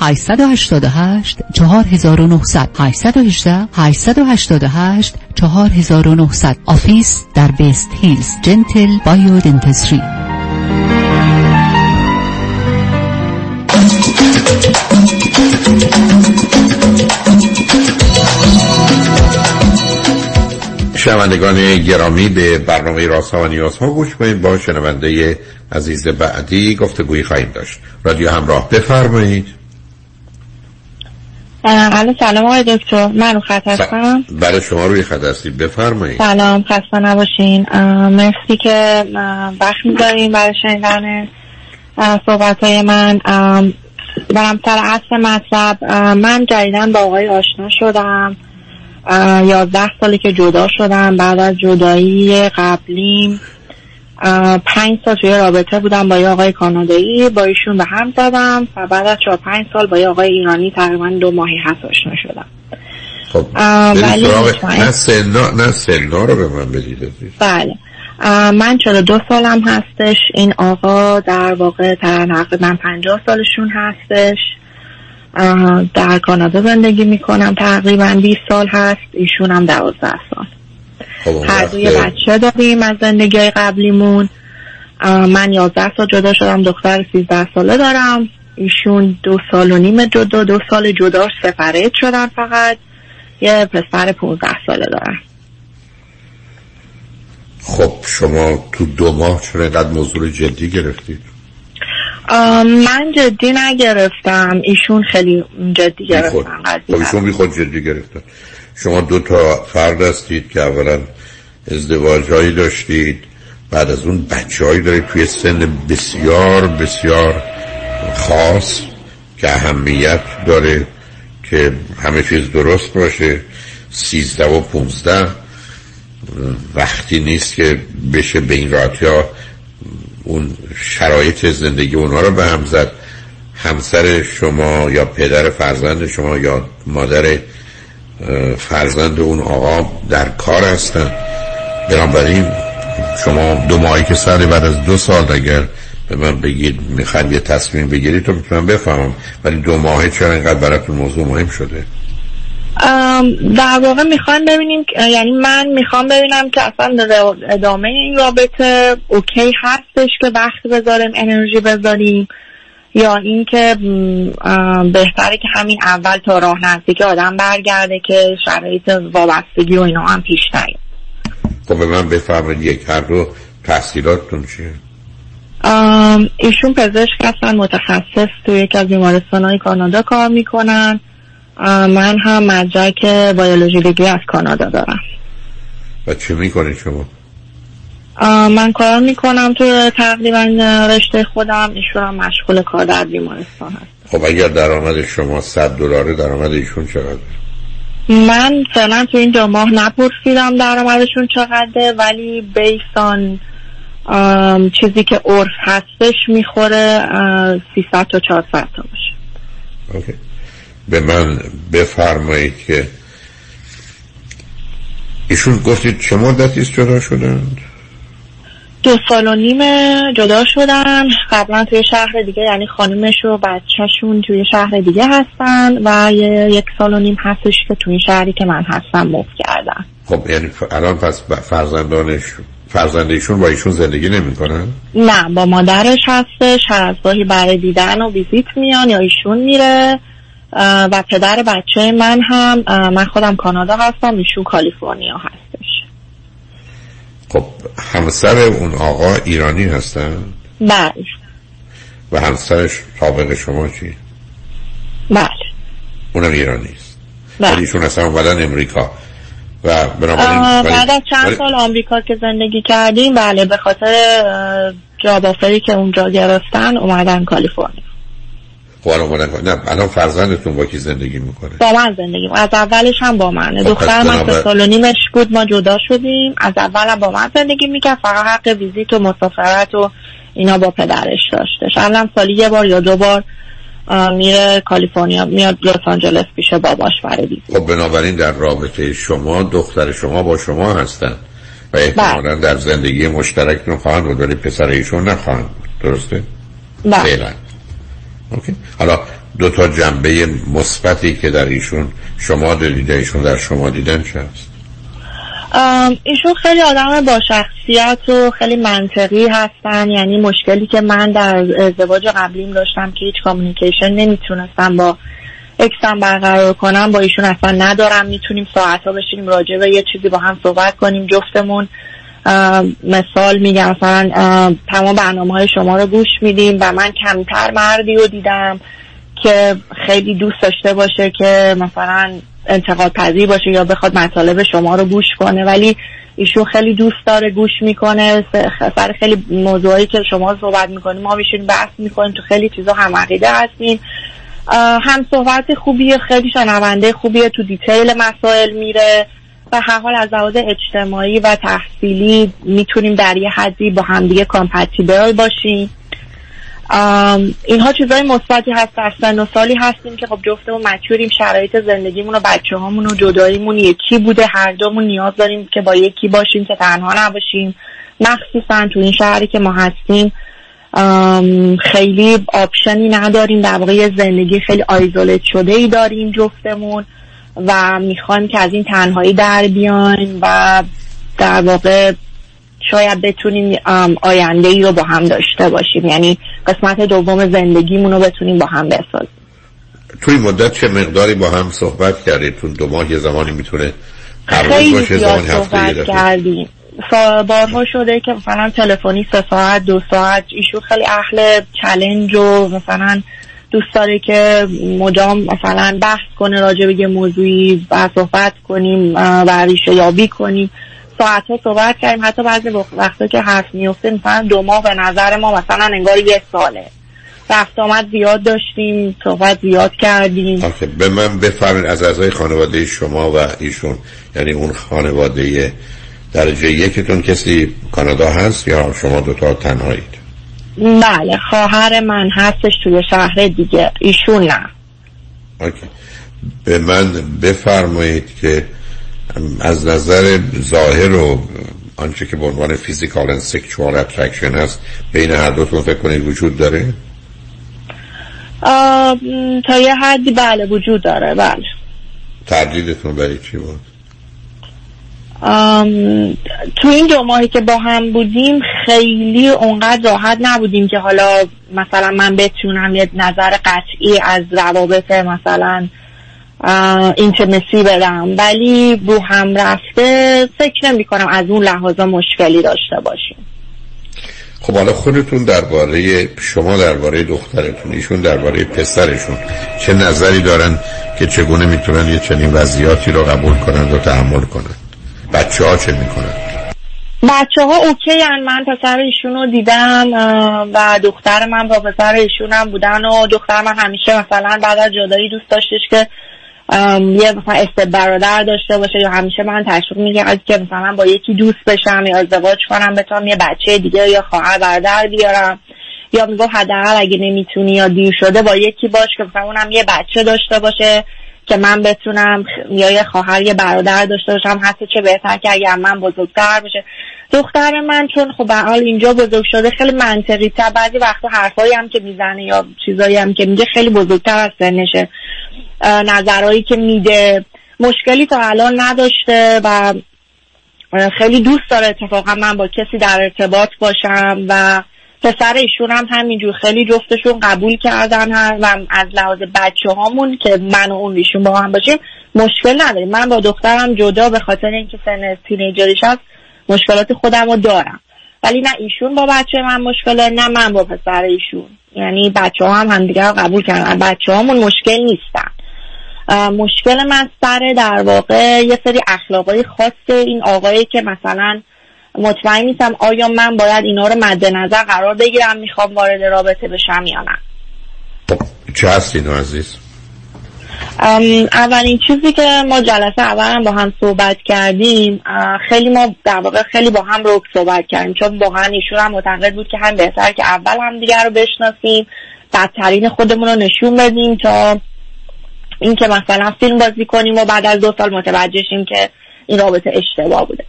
888 4900 818 888 4900 office در وست هیلز Gentle Biodentistry شنوندگان گرامی به برنامه راز و نیاز ها گوش کنید. با شنونده عزیز بعدی گفتگویی خواهیم داشت. رادیو همراه بفرمایید. الو سلام آقای دکتر. من رو خط هستم. بله شما روی خط هستید بفرمایید. سلام خسته نباشین. مرسی که وقت می‌ذارین برای شنیدن صحبت های من. برم سر اصل مطلب. من جدیدن با آقای آشنا شدم. یازده سالی که جدا شدم. بعد از جدایی قبلیم. پنج سال توی رابطه بودم با یه آقای کانادایی. با ایشون به هم زدم و بعد از چهار پنج سال با یه آقای ایرانی تقریبا دو ماهی هست آشنا شدم. خب ولی نه سنا نه سنا رو به من بدید بله. من چرا دو سالم هستش. این آقا در واقع تقریبا پنجاه سالشون هستش. در کانادا زندگی می‌کنم. تقریبا 20 سال هست. ایشون هم دوازده سال. هر دوی بچه داریم از زندگی قبلیمون. من یازده سال جدا شدم دختر سیزده ساله دارم. ایشون دو سال و نیم جدا دو سال جدا سفرت شدن فقط. یه پسر پونزده ساله دارم. خب شما تو دو ماه چرا اینقدر موضوع جدی گرفتید؟ من جدی نگرفتم. ایشون خیلی جدی گرفتن خب ایشون بی خود جدی گرفتن. شما دو تا فرد هستید که اولا ازدواج هایی داشتید بعد از اون بچه هایی دارید توی سن بسیار بسیار خاص که اهمیت داره که همه چیز درست باشه. سیزده و پونزده وقتی نیست که بشه به این راحتی ها اون شرایط زندگی اونها رو به هم زد. همسر شما یا پدر فرزند شما یا مادر فرزند اون آقا در کار هستن. بنابراین شما دو ماهی که سر بعد از دو سال اگر به من بگید می‌خواید یه تصمیم بگیرید تو می‌تونم بفهمم. ولی دو ماهی چرا اینقدر براتون موضوع مهم شده؟ در واقع می‌خوایم ببینیم یعنی من می‌خوام ببینم که اصلا ادامه این رابطه اوکی هستش که وقت بذاریم انرژی بذاریم. یا اینکه بهتره که همین اول تا راه نزدیک آدم برگرده که شرایط وابستگی و اینا هم پیش نیاد. خب به من بفرمایید یک هر دو تحصیلاتتون چیه؟ ایشون پزشک هستن متخصص تو یکی از بیمارستان های کانادا کار می‌کنن. من هم مدرک بیولوژی از کانادا دارم. و چه می‌کنید شما؟ من کار می‌کنم تو تقریبا رشته خودم. ایشون مشغول کار در بیمارستان هست. خب اگر درآمد شما 100 دلاره درآمد ایشون چقدر؟ من فعلا تو این دو ماه نپرسیدم درآمدشون چقدره ولی بیسان چیزی که عرف هستش می‌خوره 300 تا 400 تا باشه. اوکی. به من بفرمایید که ایشون گفتید چه مدتی است جدا شدند؟ دو سال و نیم جدا شدن. قبلا توی شهر دیگه یعنی خانومش و بچهشون توی شهر دیگه هستن و یک سال و نیم هستش که توی شهری که من هستم موف کردن. خب یعنی الان پس فرزندانش فرزندشون با ایشون زندگی نمی‌کنن؟ نه با مادرش هستش هر از گاهی برای دیدن و ویزیت میان یا ایشون میره. و پدر بچه من هم من خودم کانادا هستم ایشون کالیفرنیا هستش خب همسر اون آقا ایرانی هستن؟ بله و همسرش سابق شما چی؟ بله اونم ایرانی است بله. ایشون اصلا اومدن امریکا و بنابراین بعد از چند سال آمریکا که زندگی کردیم بله به خاطر جاب آفری که اونجا گرفتن اومدن کالیفرنیا اومدن نه الان فرزندتون با کی زندگی می‌کنه؟ با من زندگی از اولش هم با منه. خب، دختر من سه سال و نیمش بود ما جدا شدیم. از اول هم با من زندگی می‌کرد. فقط حق ویزیت و مسافرت و اینا با پدرش داشتش الان سالی یه بار یا دو بار میره کالیفرنیا میاد لس آنجلس پیش باباش برای ویزیت خب بنابراین در رابطه شما دختر شما با شما هستن و احتمالا در زندگی مشترکتون خواهند بود ولی پسر ایشون نخواهند درسته؟ بله. OK. حالا دو تا جنبه مثبتی که در ایشون شما دیده ایشون در شما دیدن چه هست؟ ایشون خیلی آدم با شخصیت و خیلی منطقی هستن. یعنی مشکلی که من در ازدواج قبلیم داشتم که هیچ communication نمی‌تونستم با ex م برقرار کنم با ایشون اصلا ندارم. می‌تونیم ساعت ها بشینیم راجع به یه چیزی با هم صحبت کنیم جفتمون. مثال میگم مثلا ام، تمام برنامه های شما رو گوش میدیم و من کمتر مردی رو دیدم که خیلی دوست داشته باشه که مثلا انتقاد پذیر باشه یا بخواد مطالب شما رو گوش کنه ولی ایشون خیلی دوست داره گوش می‌کنه. سر خیلی موضوعی که شما صحبت می‌کنیم ما میشین بحث می‌کنیم تو خیلی چیزا هم عقیده هستیم هم صحبت خوبیه خیلی شنونده خوبیه تو دیتیل مسائل میره. و هر حال از لحاظ اجتماعی و تحصیلی می‌تونیم در یه حدی با همدیگه compatible باشیم. اینها چیزای مثبتی هست در سن و سالی هستیم که خب جفتمون mature یم شرایط زندگیمون و بچه هامون و جداییمون یکی بوده هر دومون نیاز داریم که با یکی باشیم که تنها نباشیم. مخصوصا تو این شهری که ما هستیم خیلی option ی نداریم. در واقع زندگی خیلی isolate شده ای داریم جفتمون. و می‌خوایم که از این تنهایی در بیایم و در واقع شاید بتونیم آینده ای رو با هم داشته باشیم. یعنی قسمت دوم زندگیمون رو بتونیم با هم بسازیم. توی مدت چه مقداری با هم صحبت کردید؟ تو دو ماه یه زمانی می‌تونه خیلی باشه زیاد صحبت کردیم. بارها شده که مثلا تلفنی سه ساعت دو ساعت ایشون خیلی اهل چلنج و مثلا دوست داره که مدام مثلا بحث کنه راجع به یه موضوعی و صحبت کنیم و ریشه یابی کنیم. ساعت ها صحبت کردیم. حتی بعضی وق- وقتا که حرف میفته مثلا دو ماه به نظر ما مثلا انگار یه ساله. رفت آمد زیاد داشتیم صحبت زیاد کردیم. آخه به من بفرمایید از اعضای خانواده شما و ایشون. یعنی اون خانواده درجه یکتون کسی کانادا هست یا شما دوتا تنهایید؟ بله خواهر من هستش توی شهر دیگه. ایشون نه. اوکی. به من بفرمایید که از نظر ظاهر و آنچه که به عنوان فیزیکال and sexual attraction هست بین هر دوتون فکر کنید وجود داره؟ تا یه حدی بله وجود داره. بله. تردیدتون برای چی بود؟ تو این دو ماهی که با هم بودیم خیلی اونقدر راحت نبودیم که حالا مثلا من بتونم یه نظر قطعی از روابط مثلا اینتمسی بدم. ولی رو هم رفته فکر نمی کنم از اون لحاظا مشکلی داشته باشیم. خب حالا خودتون درباره شما درباره دخترتون ایشون درباره پسرشون چه نظری دارن که چگونه می‌تونن یه چنین وضعیاتی رو قبول کنند و تحمل کنند بچه ها چه می‌کنن؟ بچه ها اوکی هن. من پسر ایشون رو دیدم و دختر من با پسر ایشون هم بودن و دختر من همیشه مثلا بعد از جدایی دوست داشتش که یه مثلا است برادر داشته باشه یا همیشه من تشویق می‌کرد که مثلا با یکی دوست بشم یا ازدواج کنم بتونم یه بچه دیگه یا خواهر برادر بیارم. یا می‌گفت حداقل اگه نمی‌تونی یا دیر شده با یکی باش که مثلا اونم یه بچه داشته باشه. که من بتونم یا یه خواهر یه برادر داشته باشم حتی چه بهتر که اگر من بزرگتر بشه. دختر من چون خب حال اینجا بزرگ شده خیلی منطقی تر بعضی وقتا حرفایی هم که می‌زنه یا چیزایی هم که میگه خیلی بزرگتر از سنشه نظرهایی که میده. مشکلی تا الان نداشته و خیلی دوست داره اتفاقا من با کسی در ارتباط باشم و پسر ایشون هم همینجور خیلی جفتشون قبول کردن هم و از لحاظ بچه هامون که من و اون ایشون با هم باشیم مشکل نداریم. من با دخترم جدا به خاطر اینکه سن تینیجریش هست مشکلات خودم رو دارم. ولی نه ایشون با بچه من مشکله نه من با پسر ایشون. یعنی بچه ها هم همدیگه رو قبول کردن. بچه هامون مشکل نیستن. مشکل من سر در واقع یه سری اخلاقای خاص این آقایی که مثلا مطمئن نیستم آیا من باید اینا رو مد نظر قرار بگیرم می‌خوام وارد رابطه بشم یا نه. چه هست اینو عزیز؟ اولین چیزی که ما جلسه اول با هم صحبت کردیم خیلی ما در واقع خیلی با هم رو صحبت کردیم چون واقعا ایشون هم معتقد بود که هم بهتر که اول هم دیگر رو بشناسیم بدترین خودمون رو نشون بدیم تا اینکه مثلا فیلم بازی کنیم و بعد از دو سال متوجه شیم که این رابطه اشتباه بوده.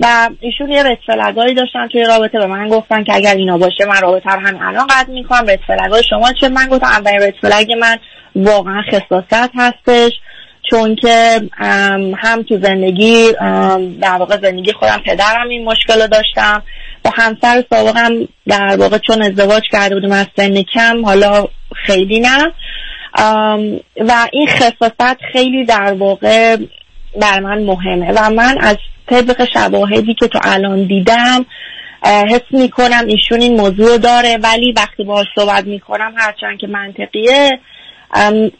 و ایشون یه رد فلگایی داشتن توی رابطه به من گفتن که اگر اینا باشه من رابطه رو همین الان قطع می‌کنم. رد فلگای شما چه؟ من گفتم اولین رد فلگ من واقعا خصاصت هستش چون که هم تو زندگی در واقع زندگی خودم پدرم این مشکل رو داشتم. با همسر سابقم در واقع چون ازدواج کرده بودیم از سن کم حالا خیلی نه. و این خصاصت خیلی در واقع بر من مهمه و من از طبق شواهدی که تو الان دیدم حس می‌کنم ایشون این موضوع داره. ولی وقتی باهاش صحبت می‌کنم هرچند که منطقیه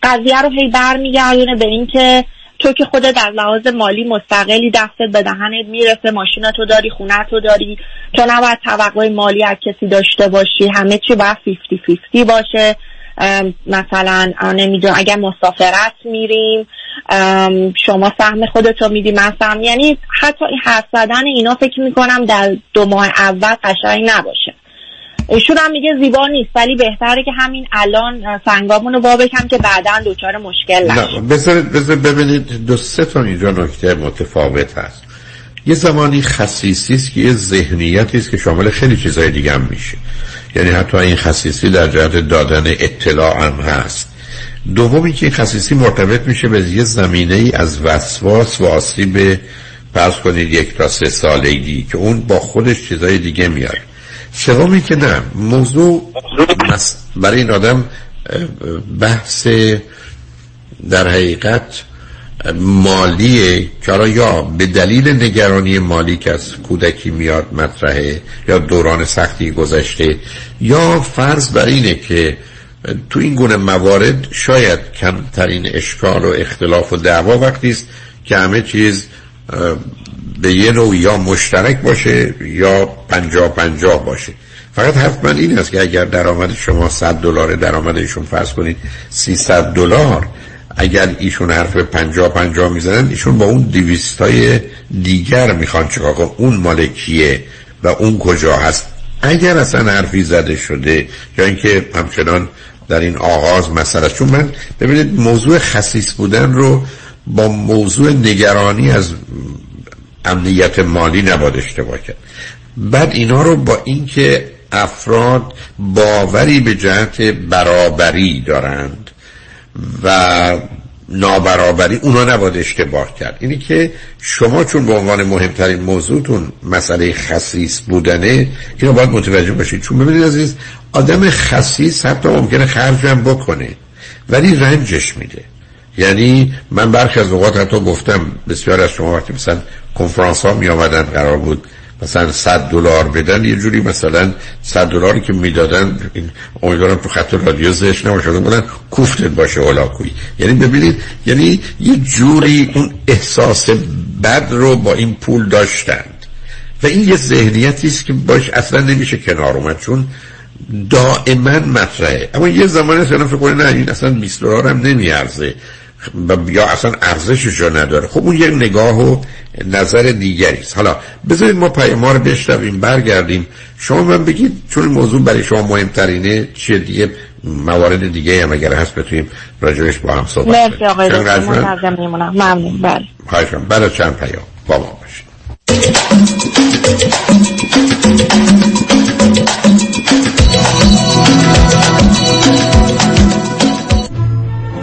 قضیه رو هی برمیگردونه به اینکه تو که خودت در لحاظ مالی مستقلی دستت به دهنت می‌رسه ماشینتو داری خونتو داری تو نباید توقع مالی از کسی داشته باشی. همه چی باید فیفتی فیفتی باشه. مثلا نمی‌دونم اگر مسافرت میریم شما سهم خودتو میدی من سهم یعنی حتی حرف زدن اینا فکر می‌کنم در دو ماه اول قشنگ نباشه. ایشون هم میگه زیبا نیست ولی بهتره که همین الان سنگامون رو وا بکن که بعدا دچار مشکل نشه بذارید بذار ببینید دو سه تا اینجا نکته متفاوت هست. یه زمانی خصیصی است که یه ذهنیتی است که شامل خیلی چیزهای دیگه هم میشه. یعنی حتی این خصیصی در جهت دادن اطلاع هم هست. دومی که این خصیصی مرتبط میشه به یه زمینه ای از وسواس و آسیب فرض کنید یک تا سه سالگی که اون با خودش چیزای دیگه میاره سومی که نه موضوع برای این آدم بحث در حقیقت که حالا یا به دلیل نگرانی مالی که از کودکی میاد مطرحه یا دوران سختی گذشته یا فرض بر اینه که تو این گونه موارد شاید کمترین اشکال و اختلاف و دعوا وقتی است که همه چیز به یه نوع یا مشترک باشه یا پنجاه پنجاه باشه. فقط من این است که اگر درآمد شما 100 دلار درآمد ایشون فرض کنید 300 دلار اگر ایشون حرف پنجاه پنجاه می‌زنن ایشون با اون دیویستای دیگر می‌خوان چکار کن اون مال کیه و اون کجا هست؟ اگر اصلا حرفی زده شده یا اینکه همچنان در این آغاز مسئله چون من ببینید موضوع خصیص بودن رو با موضوع نگرانی از امنیت مالی نباید اشتباه کرد. بعد اینا رو با اینکه افراد باوری به جهت برابری دارند و نابرابری اونا نباید اشتباه کرد. اینی که شما چون به عنوان مهمترین موضوعتون مسئله خصیص بودنه اینو باید متوجه باشید. چون ببینید عزیز آدم خصیص حتی ممکنه خرجم بکنه ولی رنجش میده. یعنی من برخی از اوقات حتی گفتم بسیار از شما وقتی مثلا کنفرانس ها می آمدن قرار بود مثلا 100 دلار بدن یه جوری مثلا 100 دلاری که می‌دادن امیدوارم تو خط رادیو زش نباشه بودن کوفتت باشه هلاکویی یعنی ببینید یعنی یه جوری اون احساس بد رو با این پول داشتند و این یه ذهنیتی است که باش اصلا نمیشه کنار اومد چون دائما مطرحه. اما یه زمانی اصلا فکر کنه نه این اصلا 20 دلار هم نمیارزه. یا اصلا ارزشش رو نداره. خب اون یه نگاه و نظر دیگری است. حالا بذارید ما پای ما رو بشنویم برگردیم. شما من بگید چون موضوع برای شما مهمترینه چیه دیگه؟ موارد دیگه هم اگر هست بتونیم راجبش با هم صحبت مرسی آقای دکتر میمونم. ممنون. بله. خواهشم از چند پیام با ما باشید.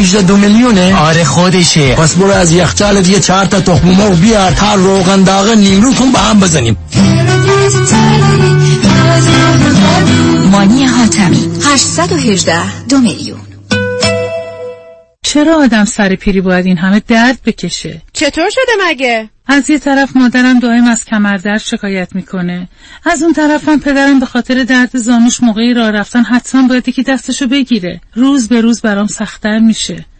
818 دو میلیونه؟ آره خودشه. پس برو از یخچال دیگه چهار تا تخم مرغ بیار هر روغن داغ نیمرو کن با هم بزنیم. مانی حاتمی 818 دو میلیون. چرا آدم سر پیری باید این همه درد بکشه؟ چطور شده مگه؟ از یه طرف مادرم دائم از کمردرد شکایت می‌کنه از اون طرفم پدرم به خاطر درد زانوش موقعی راه رفتن حتما باید که دستشو بگیره روز به روز برام سختتر میشه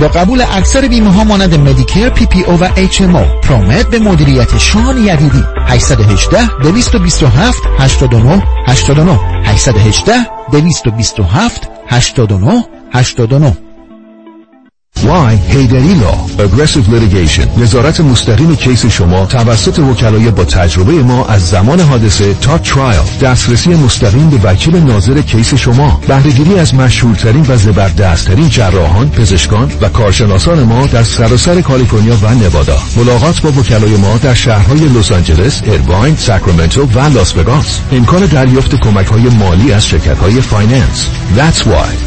با قبول اکثر بیمه ها مانند Medicare PPO و HMO. Promet به مدیریت شان یدیدی. 818 227 89 89 818 227 89 89 Why Heidari Law Aggressive Litigation. نظارت مستقیم کیس شما توسط وکلای با تجربه ما از زمان حادثه تا trial دسترسی مستقیم به وکیل ناظر کیس شما. بهرهگیری از مشهورترین و زبردستترین جراحان پزشکان و کارشناسان ما در سراسر کالیفرنیا و نوادا. ملاقات با وکلای ما در شهرهای لس آنجلس ارواین ساکرامنتو و لاس وگاس. امکان دریافت کمک های مالی از شرکت های finance. That's why.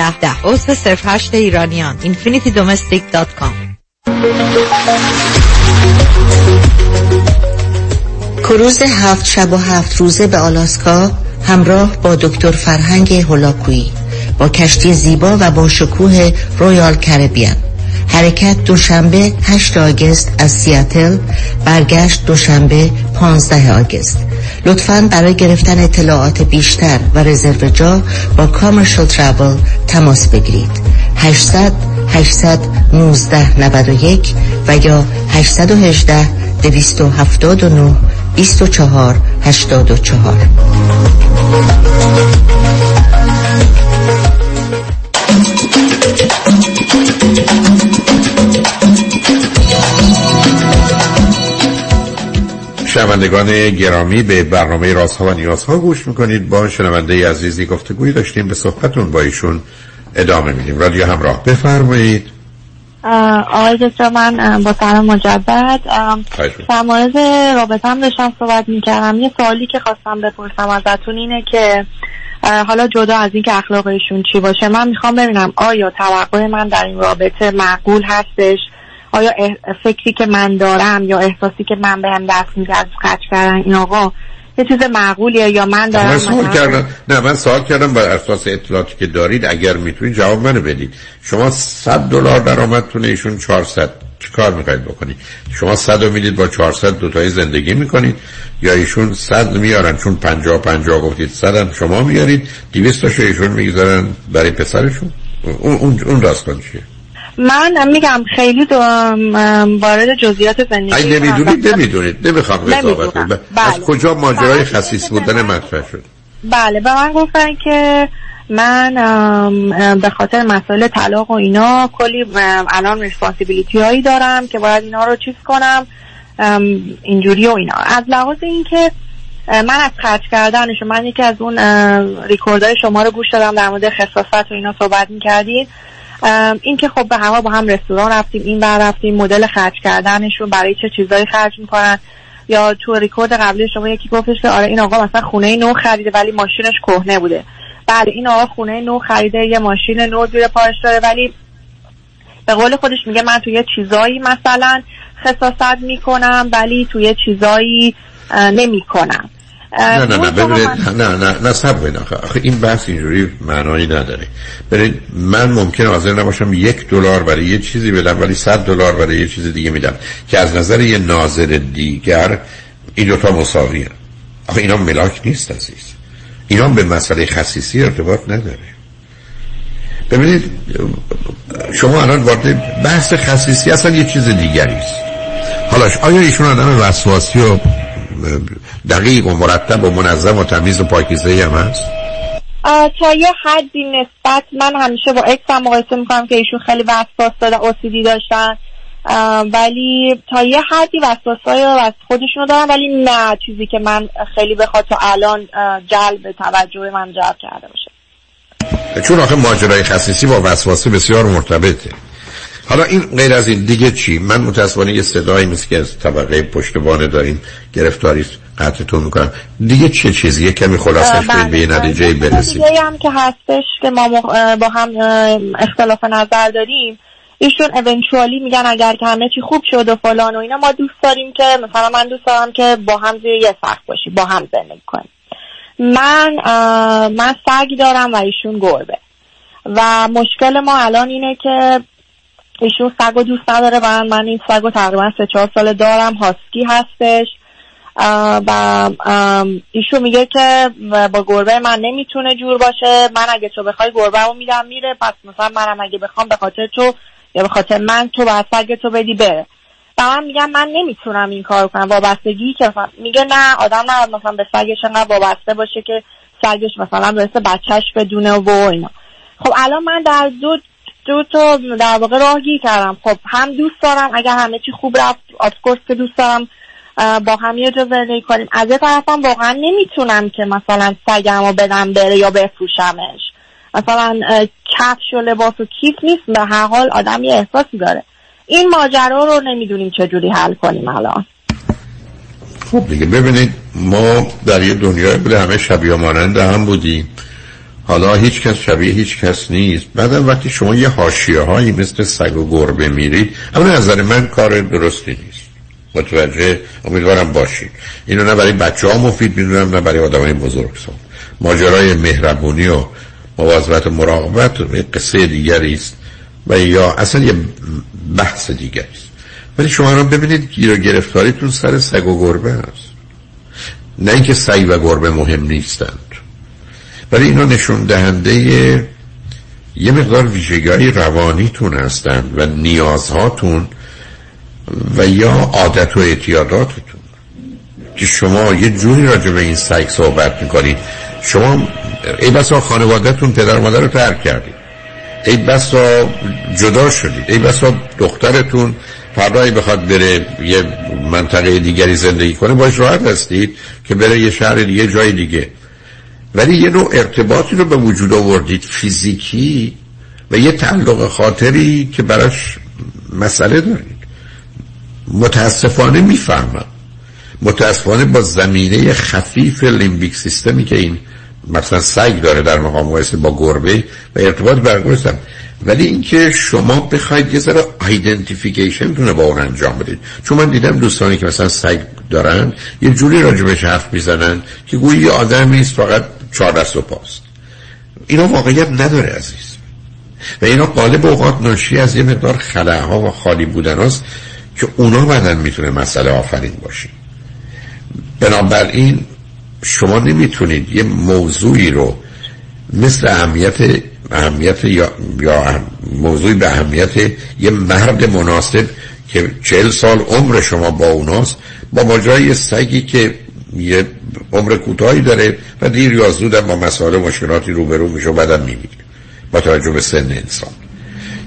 ده. ده ایرانیان. کروز هفت شب و هفت روزه به آلاسکا همراه با دکتر فرهنگ هولاکویی با کشتی زیبا و با شکوه رویال کربیان حرکت دوشنبه 8 آگست از سیاتل برگشت دوشنبه 15 آگست. لطفا برای گرفتن اطلاعات بیشتر و رزرو جا با کامرشل ترابل تماس بگیرید. 800 819 91 و یا 818 279 24 84 شنوندگان گرامی به برنامه رازها و نیازها گوش می‌کنید. با شنونده عزیزی گفتگوی داشتیم به صحبتون با ایشون ادامه میدیم. رادیو همراه بفرمایید. آقای دکتر من با سلام مجدد. در مورد رابطه هم داشتم صحبت می‌کردم. یه سوالی که خواستم بپرسم ازتون اینه که حالا جدا از اینکه اخلاقشون چی باشه من می‌خوام ببینم آیا توقع من در این رابطه معقول هستش؟ آیا فکری که من دارم یا احساسی که من بهم دست میده از خرج کردن این آقا یه چیز معقولیه یا من دارم من سوال کردم. نه من سوال کردم بر اساس اطلاعاتی که دارید. اگر می‌تونید جواب منو بدید. شما 100 دلار درآمدتونه ایشون 400 چی کار می‌خواید بکنید شما 100 رو می‌دید با 400 دوتایی زندگی می‌کنید. یا ایشون 100 میارن چون 50 50 گفتید 100 هم شما میارید 200 تاشو ایشون می‌گذارن برای پسرشون. اون اون, اون داستان چیه؟ من میگم خیلی وارد جزئیات زندگی اگه نمی‌دونید نمی‌دونید. نمی‌خوام قضاوت کنم. بله. از کجا ماجرای خسیس بودن مطرح شد؟ بله. به من گفتن که من به خاطر مسائل طلاق و اینا کلی الان responsibility هایی دارم که باید اینا رو چیز کنم اینجوری و اینا. از لحاظ اینکه من از خرج کردنش من یکی از اون ریکوردهای شما رو گوش دادم در مورد خساست و اینا صحبت می‌کردید. این که خب به همه با هم رستوران رفتیم این بر رفتیم مدل خرج کردنشون برای چه چیزایی خرج می‌کنن؟ یا تو ریکورد قبلی شما یکی گفتش که آره این آقا مثلا خونه نو خریده ولی ماشینش کهنه بوده. بله این آقا خونه نو خریده یه ماشین نو زیر پاش داره. ولی به قول خودش میگه من توی چیزایی مثلا خصاصت می‌کنم ولی توی چیزایی نمی‌کنم. نه نه نه ببینید نه نه نه سب آخه. این بحث اینجوری معنایی نداره. ببینید من ممکن حاضر نباشم یک دلار برای یه چیزی بدم ولی صد دلار برای یه چیز دیگه میدم که از نظر یه ناظر دیگر این دوتا مساویه. آخه اینا ملاک نیست عزیز. اینا به مسئله خصیصی ارتباط نداره. ببینید شما الان وارد بحث خصیصی اصلا یه چیز دیگری است. حالاش آیا ایشون آدم وسواسی و دقیق و مرتب و منظم و تمیز و پاکیزه هم هست؟ تا یه حدی نسبت من همیشه با اکس هم مقایسه می‌کنم که ایشون خیلی وسواس داره اوسیدی داشتن. ولی تا یه حدی وسواس های از خودشونو دارن ولی نه چیزی که من خیلی بخواد تا الان جلب توجه من جلب کرده باشه. چون آخه ماجرای خصیصی با وسواسی بسیار مرتبطه. حالا این غیر از این دیگه چی؟ من متاسفانه یه صدایی مثل که از طبقه پشتبانه دارین گرفتاری قطعتون می‌کنم. دیگه چه چیزیه؟ کمی خلاصش بله. به یه نتیجه برسید دیگه هم که هستش که ما با هم اختلاف نظر داریم ایشون اونچوالی میگن اگر که همه چی خوب شد و فلان و اینا ما دوست داریم که مثلا من دوست دارم که با هم زیر یه سقف باشیم با هم زندگی کنیم. من من سگ دارم و ایشون گربه. و مشکل ما الان اینه که ایشون سگ و دوست نداره و من این سگ رو تقریبا سه چهار سال دارم هاسکی هستش. و ایشون میگه که با گربه من نمی‌تونه جور باشه. من اگه تو بخوای گربه رو میدم میره. پس مثلا منم اگه بخوام به خاطر تو یا به خاطر من تو باید سگ تو بدی بره. و من میگم من نمی‌تونم این کار کنم. وابستگی که میگه نه آدم نه مثلا به سگش انقدر وابسته باشه که سگش مثلا برسه بچهش بدونه و اینا. خب الان من در دو دو تا در واقع راهگیر کردم. خب هم دوست دارم اگر همه چی خوب رفت آفکورس که دوست دارم با هم یه جا کنیم. از یه طرفم واقعا نمی‌تونم که مثلا سگم رو بدم بره یا بفروشمش. مثلا کفش و لباس و کیف نیست به هر حال آدم یه احساسی داره. این ماجرا رو نمی‌دونیم چجوری حل کنیم الان. خب دیگه ببینید ما در یه دنیای بوده همه شبیه مانند هم بودیم. حالا هیچ کس شبیه هیچ کس نیست. بعدم وقتی شما یه حاشیه هایی مثل سگ و گربه میرید اما نظر من کار درستی نیست. متوجه؟ امیدوارم باشید. اینو نه برای بچه ها مفید می‌دونم نه برای آدم های بزرگ سان ماجرای مهربونی و مواظبت و مراقبت یه قصه دیگری است و یا اصلا یه بحث دیگری است. ولی شما رو ببینید گیر و گرفتاریتون سر سگ و گربه هست نه اینکه سعی و گربه مهم نیستند. ولی اینا نشون دهنده یه مقدار ویژگی روانیتون هستند و نیازهاتون و یا عادت و اعتیاداتتون. که شما یه جوری راجع به این سگ صحبت می‌کنید. شما ای بسا خانوادهتون پدر مادر رو ترک کردید. ای بسا جدا شدید. ای بسا دخترتون فردایی بخواد بره یه منطقه دیگری زندگی کنه باش راحت هستید که بره یه شهر دیگه جای دیگه. ولی یه نوع ارتباطی رو به وجود آوردید فیزیکی و یه تعلق خاطری که براش مسئله دارید. متاسفانه می‌فهمم. متاسفانه با زمینه خفیف لیمبیک سیستمی که این مثلا سگ داره در مقام با گربه و ارتباط برقرار ولی اینکه شما بخواید یه ذره آیدنتیفیکیشن با اون انجام بدید. چون من دیدم دوستانی که مثلا سگ دارن یه جوری راجبش حرف می‌زنن که گویی یه آدمی است فقط چهار دست و پاست. اینا واقعیت نداره عزیز. و اینا قالب اوقات ناشی از یه مقدار خلاها و خالی بودن هست که اونا بعدا می‌تونه مسئله آفرین باشه. بنابراین شما نمی‌تونید یه موضوعی رو مثل اهمیت اهمیت یا, موضوعی به اهمیت یه مرد مناسب که چهل سال عمر شما با اوناست با ماجرای سگی که یه عمر کوتاهی داره و دیر یا زود با مسائل مشکلاتی روبرو میشه و بعدم میمیره با توجه به سن انسان.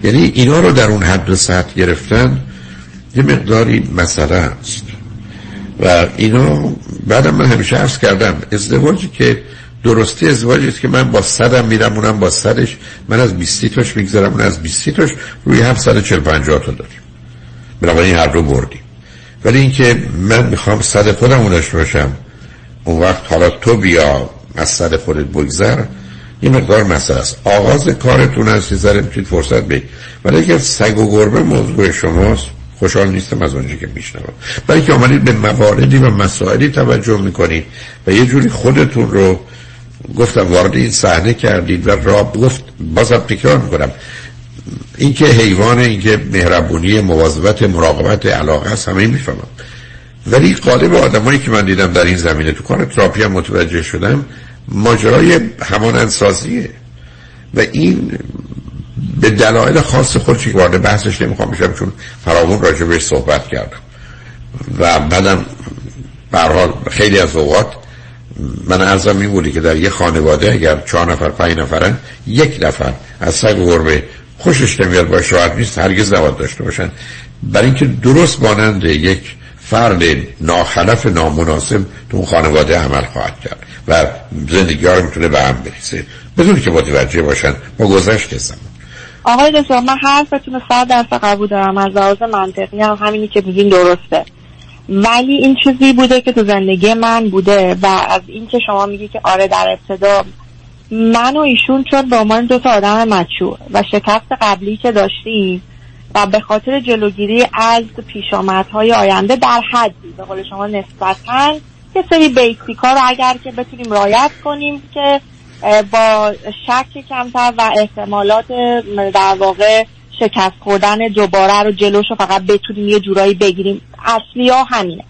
یعنی اینا رو در اون حد و سطح گرفتن یه مقداری مسئله است. و اینا بعدم من همیشه عرض کردم ازدواجی که درستی ازدواجی است که من با صدم میرم اونم با صدش. من از بیستی تاش می‌گذارم اون از بیستی تاش روی هم صد چل پنجاه تا داریم. بنابراین هر رو بردیم. ولی اینکه من می‌خوام صد خودم داشته باشم اون وقت حالا تو بیا از صد خودت بگذر. یه مقدار مسئله است. آغاز کارتون هست یه می‌تونید فرصت بید ولی اگر سگ و گربه موضوع شماست خوشحال نیستم از اونجا که میشنوم. برای که آمدید به مواردی و مسائلی توجه می‌کنید و یه جوری خودتون رو گفتم وارد این صحنه کردید و را گفت بازم تکرار می‌کنم. اینکه حیوان اینکه مهربونی مواظبت مراقبت علاقه هست همه می‌فهمم. ولی قالب آدمایی که من دیدم در این زمینه تو کار تراپی هم متوجه شدم ماجرای همانندسازیه. و این به دلایل خاص خودش که وارد بحثش نمی‌خوام بشم چون فراوون راجع بهش صحبت کردم. و بعدم برحال خیلی از اوقات من ارزم این بودی که در یه خانواده اگر چهار نفر پنج نفرن یک نفر از سگ گربه خوشش نمیاد باشه شاید نیست هرگز نباید داشته باشن. برای اینکه درست مانند یک فرد ناخلف نامناسب تو اون خانواده عمل خواهد کرد و زندگی ها رو می‌تونه به هم بریسه بدون که متوجه باشن با گذشت زمان آقای دکتر من حرفتون صد درصد قبول دارم از لحاظ منطقی هم همینی که میگین درسته. ولی این چیزی بوده که تو زندگی من بوده و از این که شما میگی که آره در ابتدا من و ایشون چون به عنوان دو تا آدم مچور و شکست قبلی که داشتیم و به خاطر جلوگیری از پیشامدهای آینده در حدی به قول شما نسبتا یه سری بیسیک ها رو اگر که بتونیم رایت کنیم که با شک کمتر و احتمالات در واقع شکست خوردن دوباره رو جلوش رو فقط بتونیم یه جورایی بگیریم. اصلی ها همینه.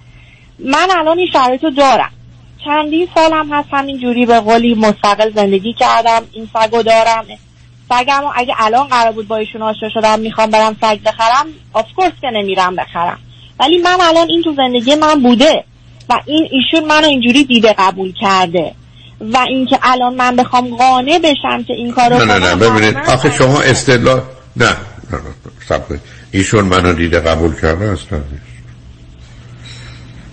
من الان این شرایط رو دارم. چندین سال هم هست همین جوری به قولی مستقل زندگی کردم این سگو دارم. سگم اگه الان قرار بود با ایشون آشنا شدم می‌خوام برم سگ بخرم آفکورس که نمیرم بخرم. ولی من الان این تو زندگی من بوده و این ایشون منو اینجوری دیده قبول کرده. و اینکه الان من بخوام قانع بشم که این کارو نه نه نه ببینید. آخه شما استدلال نه نه نه ایشون منو دیده قبول کرده اصلا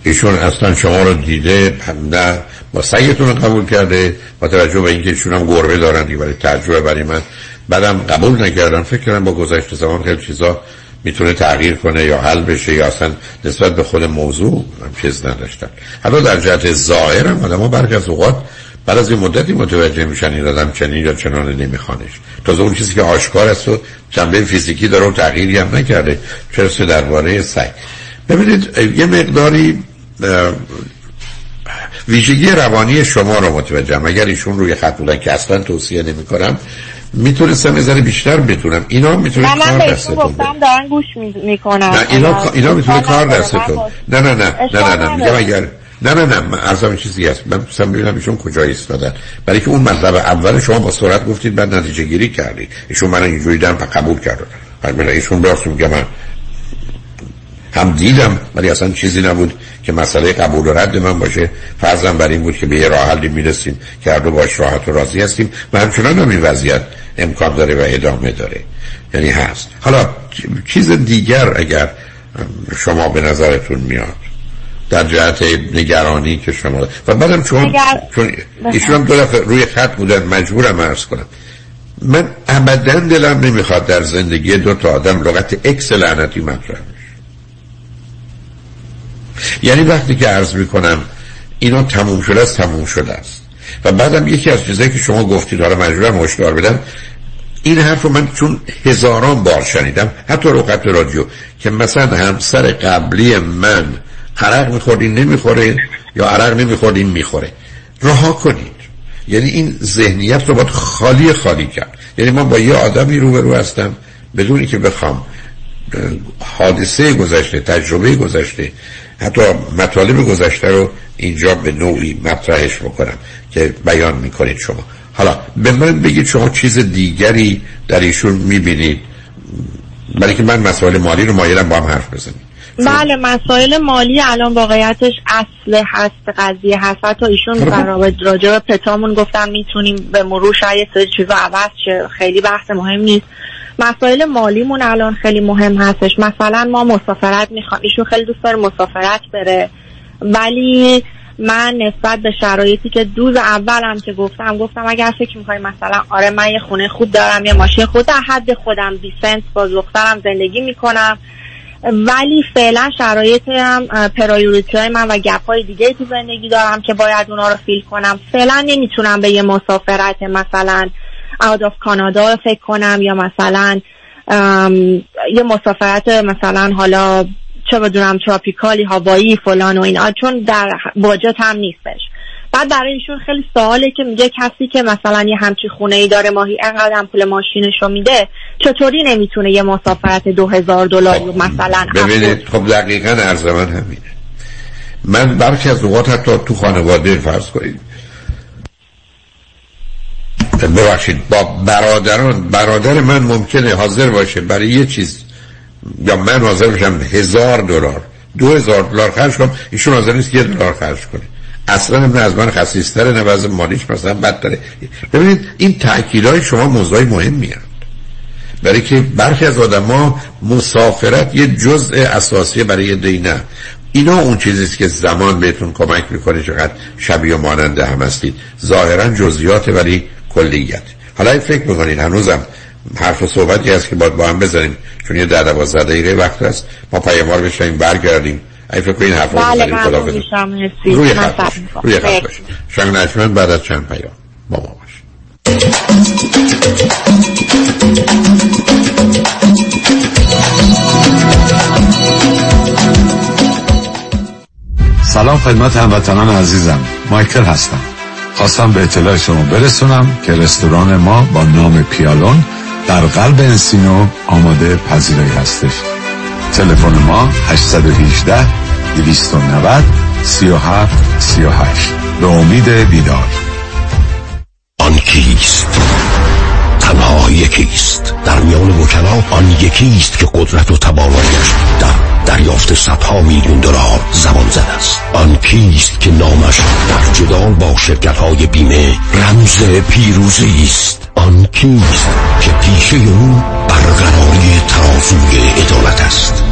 ایشون اصلا شما رو دیده نه با سگتون رو قبول کرده با توجه به اینکه ایشون هم گربه دارن ولی تجربه برای من. بعدم قبول نکردم. فکر کنم با گذشت زمان خیلی چیزا می‌تونه تغییر کنه یا حل بشه یا اصلا نسبت به خود موضوع چیز نداشتن. حالا در جهت ظاهر هم آدم ها برخی از اوقات بعد از این مدتی متوجه میشن این آدم چنین یا چنان نمیخوانش. تازه اون چیزی که آشکار است و جنبه فیزیکی داره و تغییری هم نکرده. چرا درباره سگ ببینید یه مقداری ویژگی روانی شما رو متوجهم. اگر ایشون روی خط بودن که اصلا توصیه نمی کنم می‌تونستم یه بیشتر بتونم اینا می‌تونه کار دستتون گفتم دارن گوش می‌کنن. نه اینا اینا می‌تونه کار دستتون. نه نه نه نه نه نه میگم اگر نه نه نه ارزم چیزی هست. من دوستم ببینم ایشون کجا ایستادن. برای که اون مطلب اول شما با سرعت گفتید بعد نتیجه گیری کردید. ایشون من اینجوری دارم و قبول کردن بعد من ایشون براست میگه من هم دیدم ولی اصلا چیزی نبود که مسئله قبول و رد من باشه. فرضم بر این بود که به یه راه حلی می‌رسیم که هر دو باش راحت و راضی هستیم. و همچنان هم این وضعیت امکان داره و ادامه داره. یعنی هست. حالا چیز دیگر اگر شما به نظرتون میاد؟ در جهت نگرانی که شما و بعدم چون چون ایشون هم دو دفعه روی خط بودن مجبورم عرض کنم. من ابدا دلم نمی‌خواد در زندگی دو تا آدم لغت اکس لعنتی مطرح یعنی وقتی که عرض می‌کنم اینا تموم شده است تموم شده است. و بعدم یکی از چیزایی که شما گفتید حالا مجبورم هشدار بدم این حرف رو من چون هزاران بار شنیدم حتی رو قطع رادیو که مثلا همسر قبلی من عرق میخوردین نمی‌خوره یا عرق نمیخوردین می‌خوره. رها کنید. یعنی این ذهنیت رو باید خالی خالی کرد. یعنی من با یه آدمی روبرو هستم بدونی که بخوام حادثه گذشته تجربه گذشته حتی مطالب گذشته رو اینجا به نوعی مطرحش بکنم که بیان می‌کنید شما. حالا به من بگید شما چیز دیگری در ایشون می‌بینید. برای که من مسائل مالی رو مایلم با هم حرف بزنیم. بله مسائل مالی الان واقعیتش اصل هست قضیه هست. حتی ایشون برای راجع به پتامون گفتن می‌تونیم به مرور شاید سری چیزا عوض شه. خیلی بحث مهم نیست. مسائل مالیمون الان خیلی مهم هستش. مثلا ما مسافرت می‌خوام ایشون خیلی دوست داره مسافرت بره. ولی من نسبت به شرایطی که روز اولم که گفتم گفتم اگر فکر می‌کنی مثلا آره من یه خونه خوب دارم یه ماشین خوب در حد خودم decent با دخترم زندگی می‌کنم. ولی فعلا شرایط هم priority های من و gap های دیگه تو زندگی دارم که باید اونا رو fill کنم. فعلا نمی‌تونم به یه مسافرت مثلا out of کانادا فکر کنم یا مثلا یه مسافرت مثلا حالا چه بدونم تراپیکالی هوایی فلان و اینا چون در باجت هم نیستش. بعد برای ایشون خیلی سواله که میگه کسی که مثلا یه همچی خونه ای داره ماهی انقدر هم پول ماشینش رو میده چطوری نمی‌تونه یه مسافرت دو هزار دلار خب مثلا ببینید خب دقیقا عرض من همینه. من برخی از اوقات حتی تو خانواده فرض کنید. ببخشید با برادران برادر من ممکنه حاضر باشه برای یه چیز یا من حاضر باشم هزار دلار دو هزار دلار خرج کنم ایشون حاضر نیست یه دلار خرج کنه. اصلا نه از من خصیصتره نه وضع مالیش مثلا بدتره ببینید این های شما موضوعی مهم میاد. برای که برخی از آدما مسافرت یه جزء اساسی برای دینه اینا اون چیزیست که زمان بهتون کمک می‌کنه چقدر شبیه و ماننده هم هستید. ظاهرا جزئیات ولی کلیت. حالا فکر می‌کنید هنوزم حرف و صحبتی هست که باید با هم بزنیم چون یه در دوازده دقیقه وقت هست. ما پیاموار بشنیم برگردیم. ای فکر کنید حرف بله خدا روی خط باشید روی خط باشید شنگ بعد از چند پیام؟ با ما باشید سلام خدمت هموطنان عزیزم. مایکل هستم. خواستم به اطلاع شما برسونم که رستوران ما با نام پیالون در قلب انسینو آماده پذیرایی هستش. تلفن ما 818 290 37 38 به امید دیدار آن کیست تنها یکیست. در میان وکلا آن یکیست که قدرت و توانایش در دریافت صدها میلیون دلار زمان زد است. آن کیست که نامش در جدال با شرکت های بیمه رمز پیروزی است. آن کیست که پیشه او برقراری ترازوی عدالت است.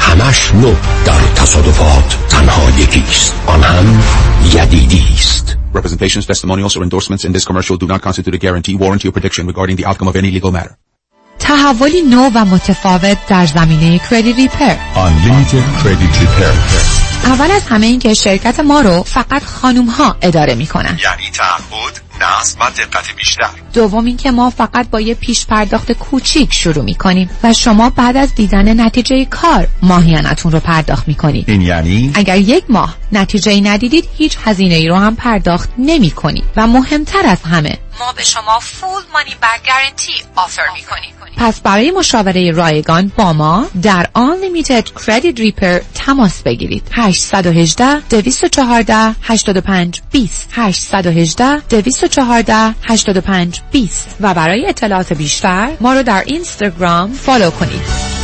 همش نو در تصادفات تنها یکیست آن هم یدیدی است Representations, testimonials, or endorsements in this commercial do not constitute a guarantee, warranty, or prediction regarding the outcome of any legal matter. تحولی نو و متفاوت در زمینه کردیت ریپر Unlimited Credit Repair اول از همه این که شرکت ما رو فقط خانوم ها اداره می‌کنن یعنی تعهد نصب و دقت بیشتر. دوم اینکه ما فقط با یه پیش پرداخت کوچیک شروع می‌کنیم و شما بعد از دیدن نتیجه کار ماهیانتون رو پرداخت می‌کنید. این یعنی؟ اگر یک ماه نتیجه ای ندیدید هیچ هزینه ای رو هم پرداخت نمی کنید و مهمتر از همه ما به شما فول مانی بک گارنتی آفر می کنیم پس برای مشاوره رایگان با ما در Unlimited Credit Repair تماس بگیرید. 818 214 85 20 818 214 85 20 و برای اطلاعات بیشتر ما رو در اینستاگرام follow کنید.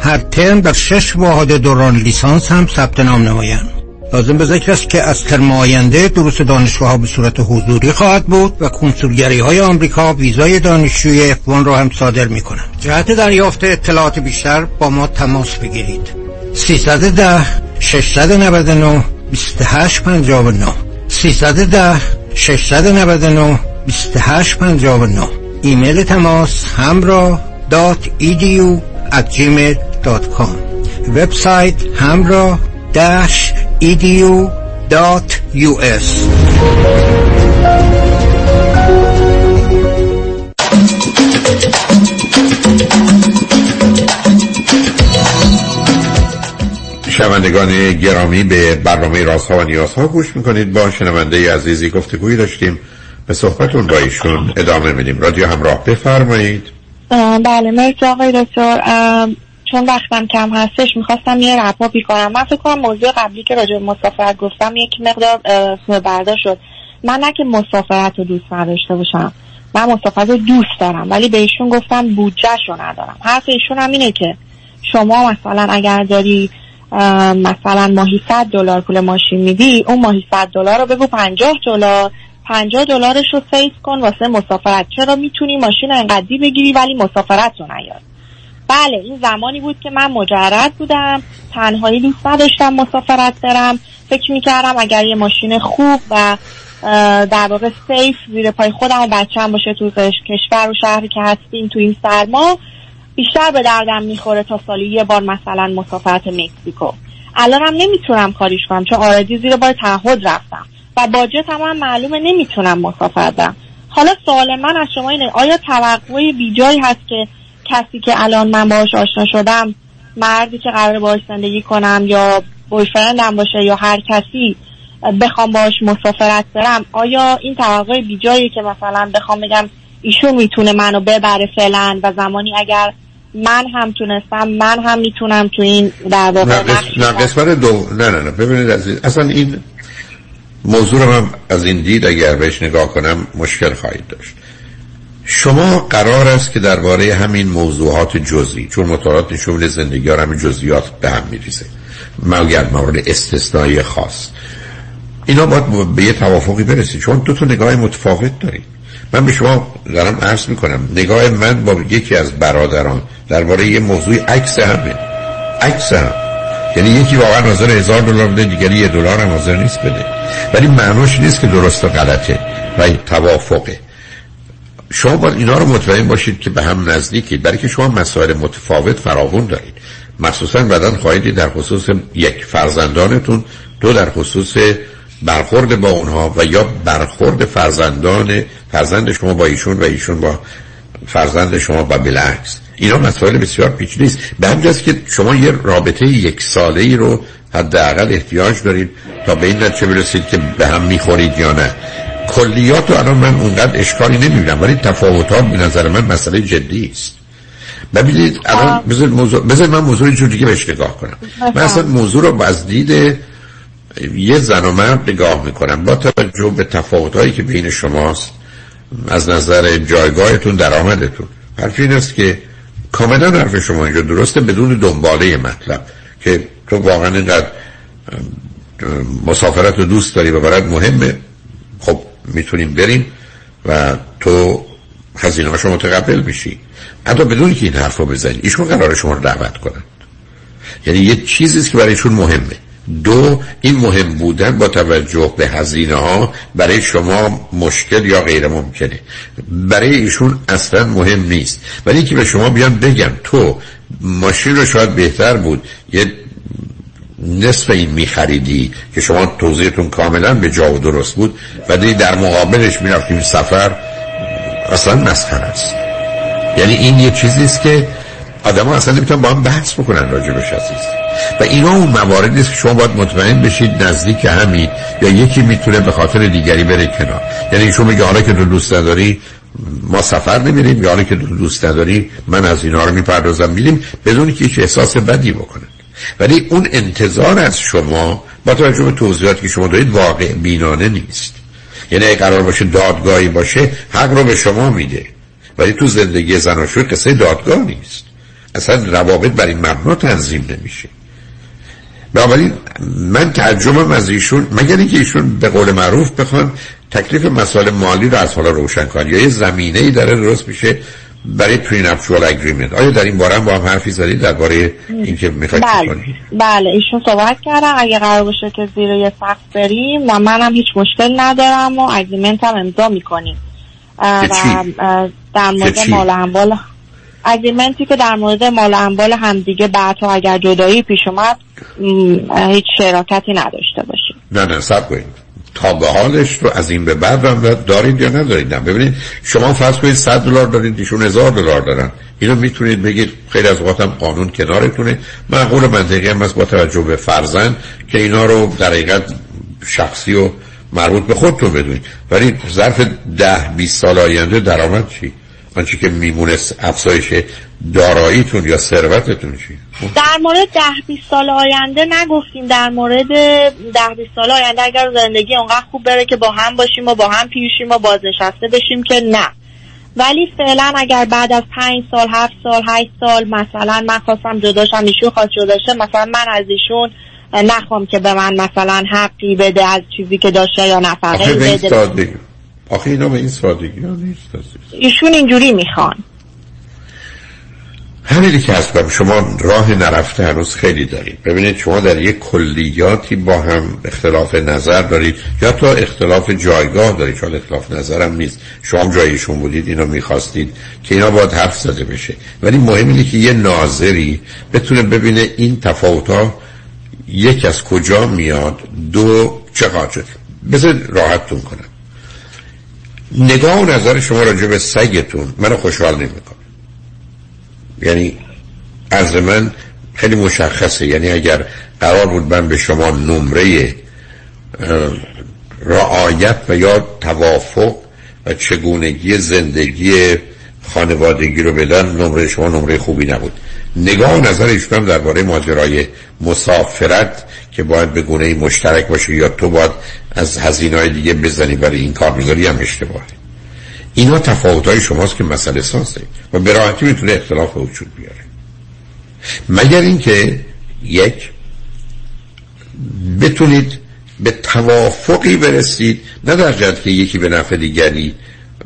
هر ترم در شش واحد دوران لیسانس هم ثبت نام نمایند. لازم به ذکر است که از ترم آینده دروس دانشگاه به صورت حضوری خواهد بود و کنسولگری های آمریکا ویزای دانشجوی افوان را هم صادر می کنند جهت دریافت اطلاعات بیشتر با ما تماس بگیرید. 310 699 2859 310 699 2859 ایمیل تماس همراه دات edu at gmail.com وبسایت همراه dash edu.us شنوندگان گرامی به برنامه رازها و نیازها گوش می‌کنید. با شنونده عزیزی گفتگویی داشتیم. به صحبتون با ایشون ادامه میدیم. رادیو همراه بفرمایید. بله مرسی آقای دکتر. چون وقتم کم هستش می‌خواستم یه رپاپی کنم من فکر کنم موضوع قبلی که راجع مسافرت گفتم یک مقدار سوء برداشت شد. من نه که مسافرت رو دوست نداشته باشم من مسافرت رو دوست دارم ولی به ایشون گفتم بودجهش رو ندارم. حرف ایشون هم اینه که شما مثلا اگر داری مثلا ماهی 100 دلار پول ماشین میدی اون ماهی 100 دلار رو بگو 50 دلار. 50 دلارش رو سیف کن واسه مسافرت. چرا می‌تونی ماشین انقدی بگیری ولی مسافرت رو نیاد بله این زمانی بود که من مجرد بودم تنهایی دوست نداشتم مسافرت برم. فکر می‌کردم اگر یه ماشین خوب و در واقع سیف زیر پای خودم و بچم باشه تو کشور و شهری که هستیم تو این سرما بیشتر به دردم می‌خوره تا سالی یه بار مثلا مسافرت مکزیکو. الانم نمی‌تونم کاریش کنم چون آردی زیر بار تعهد رفتم و باجت هم, معلومه نمی‌تونم مسافرت برم. حالا سوال من از شما اینه آیا توقع بیجایی هست که کسی که الان من باهاش آشنا شدم مردی که قرار باهاش زندگی کنم یا بویفرندم باشه یا هر کسی بخوام باهاش مسافرت برم آیا این توقع بیجایی که مثلا بخوام بگم ایشون می‌تونه منو ببره فعلا و زمانی اگر من هم تونستم من هم می‌تونم تو این در واقع نه قسمت دو نه نه نه ببینید از اصلا این موضوع رو من از این دید اگر بهش نگاه کنم مشکل خواهید داشت. شما قرار است که درباره همین موضوعات جزئی چون مطالعات نشون زندگی همین جزئیات به هم میریزه مگر مورد استثنایی خاص. اینا باید به یه توافقی برسید چون دو تا نگاه متفاوت دارید من به شما دارم عرض می‌کنم نگاه من با یکی از برادران درباره یه موضوع عکس همه. عکس هم. یعنی یکی واقعا حاضر هزار دلار بده دیگری یه دلار هم حاضر نیست بده. ولی معنوش نیست که درست و غلطه و توافقه. شما باید اینا رو مطمئن باشید که به هم نزدیکید برای که شما مسائل متفاوت فراوون دارید. مخصوصا بعدا خواهید در خصوص یک فرزندانتون دو در خصوص برخورد با اونها و یا برخورد فرزندان فرزند شما با ایشون و ایشون با فرزند شما و بالعکس. اینا مسائل بسیار پیچیده است به همجاست که شما یه رابطه یک ساله ای رو حداقل احتیاج دارید تا به این نتیجه برسید که به هم می‌خورید یا نه. کلیات رو الان من اونقدر اشکالی نمی‌بینم ولی تفاوتات به نظر من مسئله جدی است. ببینید الان بذار, موضوع... بذار من موضوع اینجور دیگه بهش نگاه کنم. من اصلا موضوع رو از دید یه زن و مرد نگاه می‌کنم. با توجه به تفاوتهایی که بین شماست از نظر جایگاهتون درآمدتون. حرف این است که کاملا حرف شما اینجا درسته بدون دنباله مطلب. که تو واقعا اینقدر مسافرت رو دوست داری و برات مهمه. خب می‌تونیم بریم و تو هزینه شما متقبل میشی. حتی بدون که این حرف رو بزنی ایشون قرار شما رو دعوت کنن. یعنی یه چیزیست که برایشون مهمه. دو این مهم بودن با توجه به هزینه ها برای شما مشکل یا غیر ممکنه. برای ایشون اصلا مهم نیست. ولی که به شما بیان بگم تو ماشین رو شاید بهتر بود یه نصف این میخریدی که شما توضیحتون کاملا به جا و درست بود و در مقابلش می‌رفتیم سفر اصلا مسخره است. یعنی این یه چیزی است که آدم ها اصلا نمی‌تونن با هم بحث بکنن راجبش عزیز. و اینا اون مواردی است که شما باید مطمئن بشید نزدیک همین یا یکی می‌تونه به خاطر دیگری بره کنار. یعنی ایشون میگه حالا که تو دوست نداری ما سفر نمیریم یا حالا که تو دوست نداری من از اینا رو می‌پردازم. میریم بدون که هیچ احساس بدی بکنن ولی اون انتظار از شما با توجه به توضیحاتی که شما دارید واقع بینانه نیست. یعنی اگه قرار باشه دادگاهی باشه حق رو به شما میده. ولی تو زندگی زناشوی قصه دادگاه نیست. اصلا روابط بر این مبنا تنظیم نمیشه. بنابراین من تعجبم از ایشون مگر اینکه ایشون به قول معروف بخوان تکلیف مسائل مالی رو از حالا روشن کنن. یا یه زمینه ای داره درست میشه برای پرینپچوال اگریمنت آیا در این باره با هم حرفی زدید درباره اینکه می‌خواید بله. بله ایشون صحبت کردن اگه قرار باشه که زیر یه سقف بریم و منم هیچ مشکل ندارم و اگریمنت هم امضا می‌کنیم. و در مورد مال اموال اگریمنتی که در مورد مال اموال همدیگه بعدها اگر جدایی پیش اومد هیچ شراکتی نداشته باشیم. نه نه سب کنید. تا به حالش رو از این به بعد هم دارید یا ندارید؟ نه. ببینید شما فرض کنید 100 دلار دارید ایشون هزار دلار دارن. اینو می‌تونید بگید خیلی از اوقات هم قانون کنارتونه. معقول منطقی هم با توجه به فرزند که اینا رو در حقیقت شخصی و مربوط به خودتون بدونید. ولی ظرف ده 20 سال آینده درآمد چی؟ آنچه که میمونست افزایش داراییتون یا ثروتتون چی؟ در مورد ده 20 سال آینده نگفتیم. در مورد ده 20 سال آینده اگر زندگی اونقدر خوب بره که با هم باشیم و با هم پیشیم و بازنشسته بشیم که نه. ولی فعلا اگر بعد از پنج سال هفت سال هشت سال مثلا من خواستم جداشم ایشون خواست جداشه مثلا من از ایشون نخوام که به من مثلا حقی بده از چیزی که داشته یا نفقه بده. آخه اینا به این سادگی ها نیست ایشون اینجوری می‌خوان. همینی که هست شما راه نرفته هنوز خیلی دارید. ببینید شما در یک کلیاتی با هم اختلاف نظر دارید. یا تا اختلاف جایگاه دارید چون اختلاف نظرم نیست. شما جایشون بودید اینو می‌خواستید که اینا باید حرف زده بشه. ولی مهم اینه که یه ناظری بتونه ببینه این تفاوت ها یک از کجا میاد دو چقدر بذار راحتتون کنم. نگاه و نظر شما راجع به سگتون منو خوشحال نمی‌کنه. یعنی از من خیلی مشخصه. یعنی اگر قرار بود من به شما نمره رعایت و یا توافق و چگونگی زندگی خانوادگی رو بدن نمره شما نمره خوبی نبود. نگاه و نظر ایشون درباره ماجرای مسافرت که باید به گونه مشترک باشه یا تو باید از هزینه دیگه بزنی برای این کار هم اشتباهه. اینا تفاوت های شماست که مسئله سازه و به راحتی می‌تونه اختلاف وجود بیاره. مگر اینکه یک بتونید به توافقی برسید نه در جهت که یکی به نفع دیگری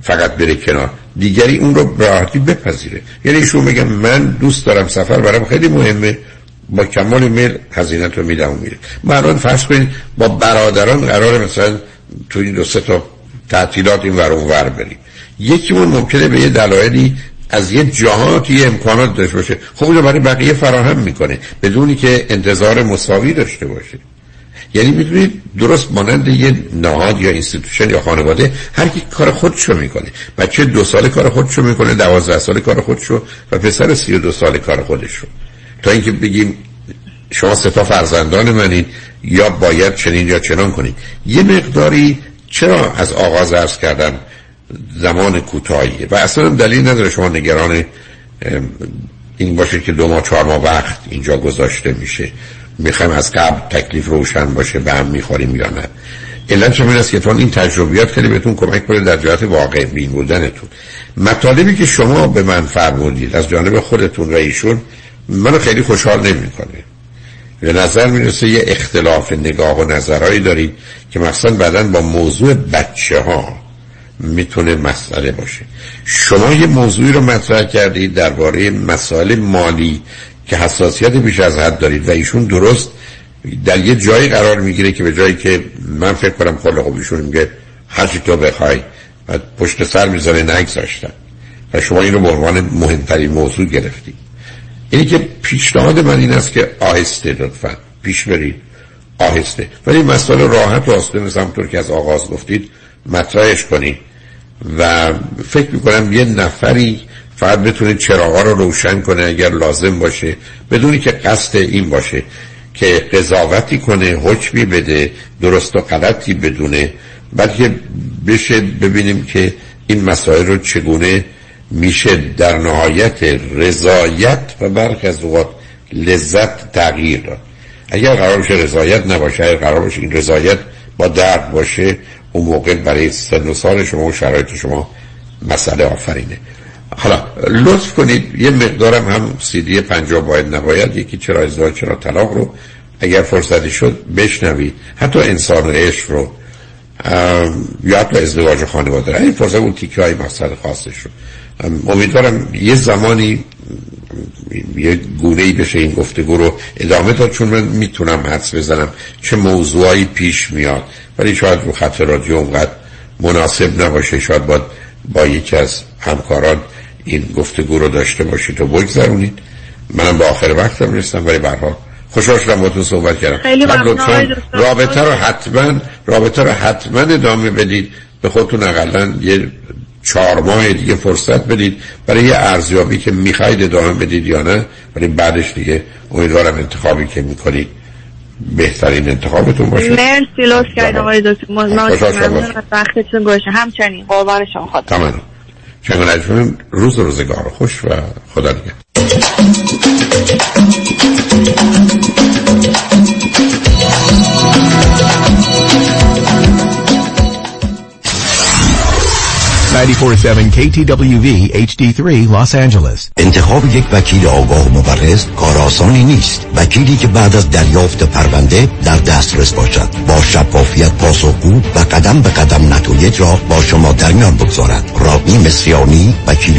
فقط بره کنار. دیگری اون رو راحتی بپذیره. یعنی ایشون میگم من دوست دارم سفر برام خیلی مهمه. با کمال میل هزینه رو میدم و میره. من فرض کنید با برادران قرار مثلا تو این دو سه تا تعطیلات این ور ور بریم. یکیمون ممکنه به یه دلایلی از یه جهاتی یه امکانات داشته باشه. خب برای بقیه فراهم می‌کنه بدونی که انتظار مساوی داشته باشه. یعنی می‌دونید درست مانند یه نهاد یا institution یا خانواده هر کی کار خودشو می‌کنه. بچه دو سال کار خودشو می‌کنه دوازده سال کار خودشو و پسر سی و دو سال کار خودشو. تا اینکه بگیم شما سه تا فرزندان منید یا باید چنین یا چنان کنید. یه مقداری چرا از آغاز عرض کردم زمان کوتاهیه؟ و اصلا دلیل نداره شما نگران این باشید که دو ماه چهار ماه وقت اینجا گذاشته میشه. می‌خوایم از قبل تکلیف روشن باشه به هم می‌خوریم یا نه. علت است که این تجربیات خیلی بهتون کمک کنه در جهت واقع بین بودنتون. مطالبی که شما به من فرمودید از جانب خودتون و ایشون منو خیلی خوشحال نمی‌کنه. به نظر می‌رسه یه اختلاف نگاه و نظرهایی دارید که مثلا بعدا با موضوع بچه ها می‌تونه مسئله باشه. شما یه موضوعی رو مطرح کردید درباره مسائل مالی که حساسیت بیش از حد دارید و ایشون درست در یه جایی قرار می‌گیره که به جایی که من فکر کنم خود خوب ایشون میگه هرچی تو بخوای و پشت سر می‌ذاره نگذاشتن و شما این رو به عنوان مهمترین موضوع گرفتید اینی که پیشنهاد من این است که آهسته لطفا پیش برید. آهسته. ولی مسئله راحت و آسته مثل همطور که از آغاز گفتید مطرحش کنید. و فکر می‌کنم یه نفری فقط بتونه چراغا رو روشن کنه اگر لازم باشه بدونی که قصد این باشه که قضاوتی کنه حکمی بده درست و غلطی بدونه بلکه بشه ببینیم که این مسائل رو چگونه میشه در نهایت رضایت و برخی از اوقات لذت تغییر داد. اگر قرار باشه رضایت نباشه اگر قرار باشه این رضایت با درد باشه اون موقع برای سن و سال شما و شرایط شما مسئله آفرینه. حالا لطف کنید یه مقدارم هم سیدی پنجاه باید نباید یکی چرا ازدواج چرا طلاق رو اگر فرصتی شد بشنوید. حتی انسان عشق رو یا حتی ازدواج خانواده این فرصت اون تیکه های مسئله خاصش رو. امیدوارم یه زمانی یه گونه بشه این گفتگو رو ادامه داد چون من می‌تونم حدس بزنم چه موضوعایی پیش میاد. ولی شاید رو خط رادیو اونقدر مناسب نباشه. شاید باید با یکی از همکاران این گفتگو رو داشته باشید و بگذرونید. منم به آخر وقتم رسیدم ولی برها خوشحال شدم با تو صحبت کردم. خیلی رابطه رو حتما رابطه رو حتما ادامه بدید. به خودتون اقلا یه چهار ماه دیگه فرصت بدید. برای یه ارزیابی که می‌خواید ادامه بدید یا نه ولی بعدش دیگه امیدوارم انتخابی که می‌کنید بهترین انتخابتون باشه. مرسی لطف کرد آقای دکتر. ممنون وقتتون گوشه همچنین قربان شما. خدا. تمام. چنگ روز روزگار خوش و خدا نگهدار. KTWV HD3 Los Angeles. انتخاب یک وکیل آگاه و مبرز کار آسانی نیست. وکیلی که بعد از دریافت پرونده در دسترس باشد. با شفافیت پاسخگو و قدم به قدم نتایج را با شما در میان بگذارد. رادنی مصریانی وکیل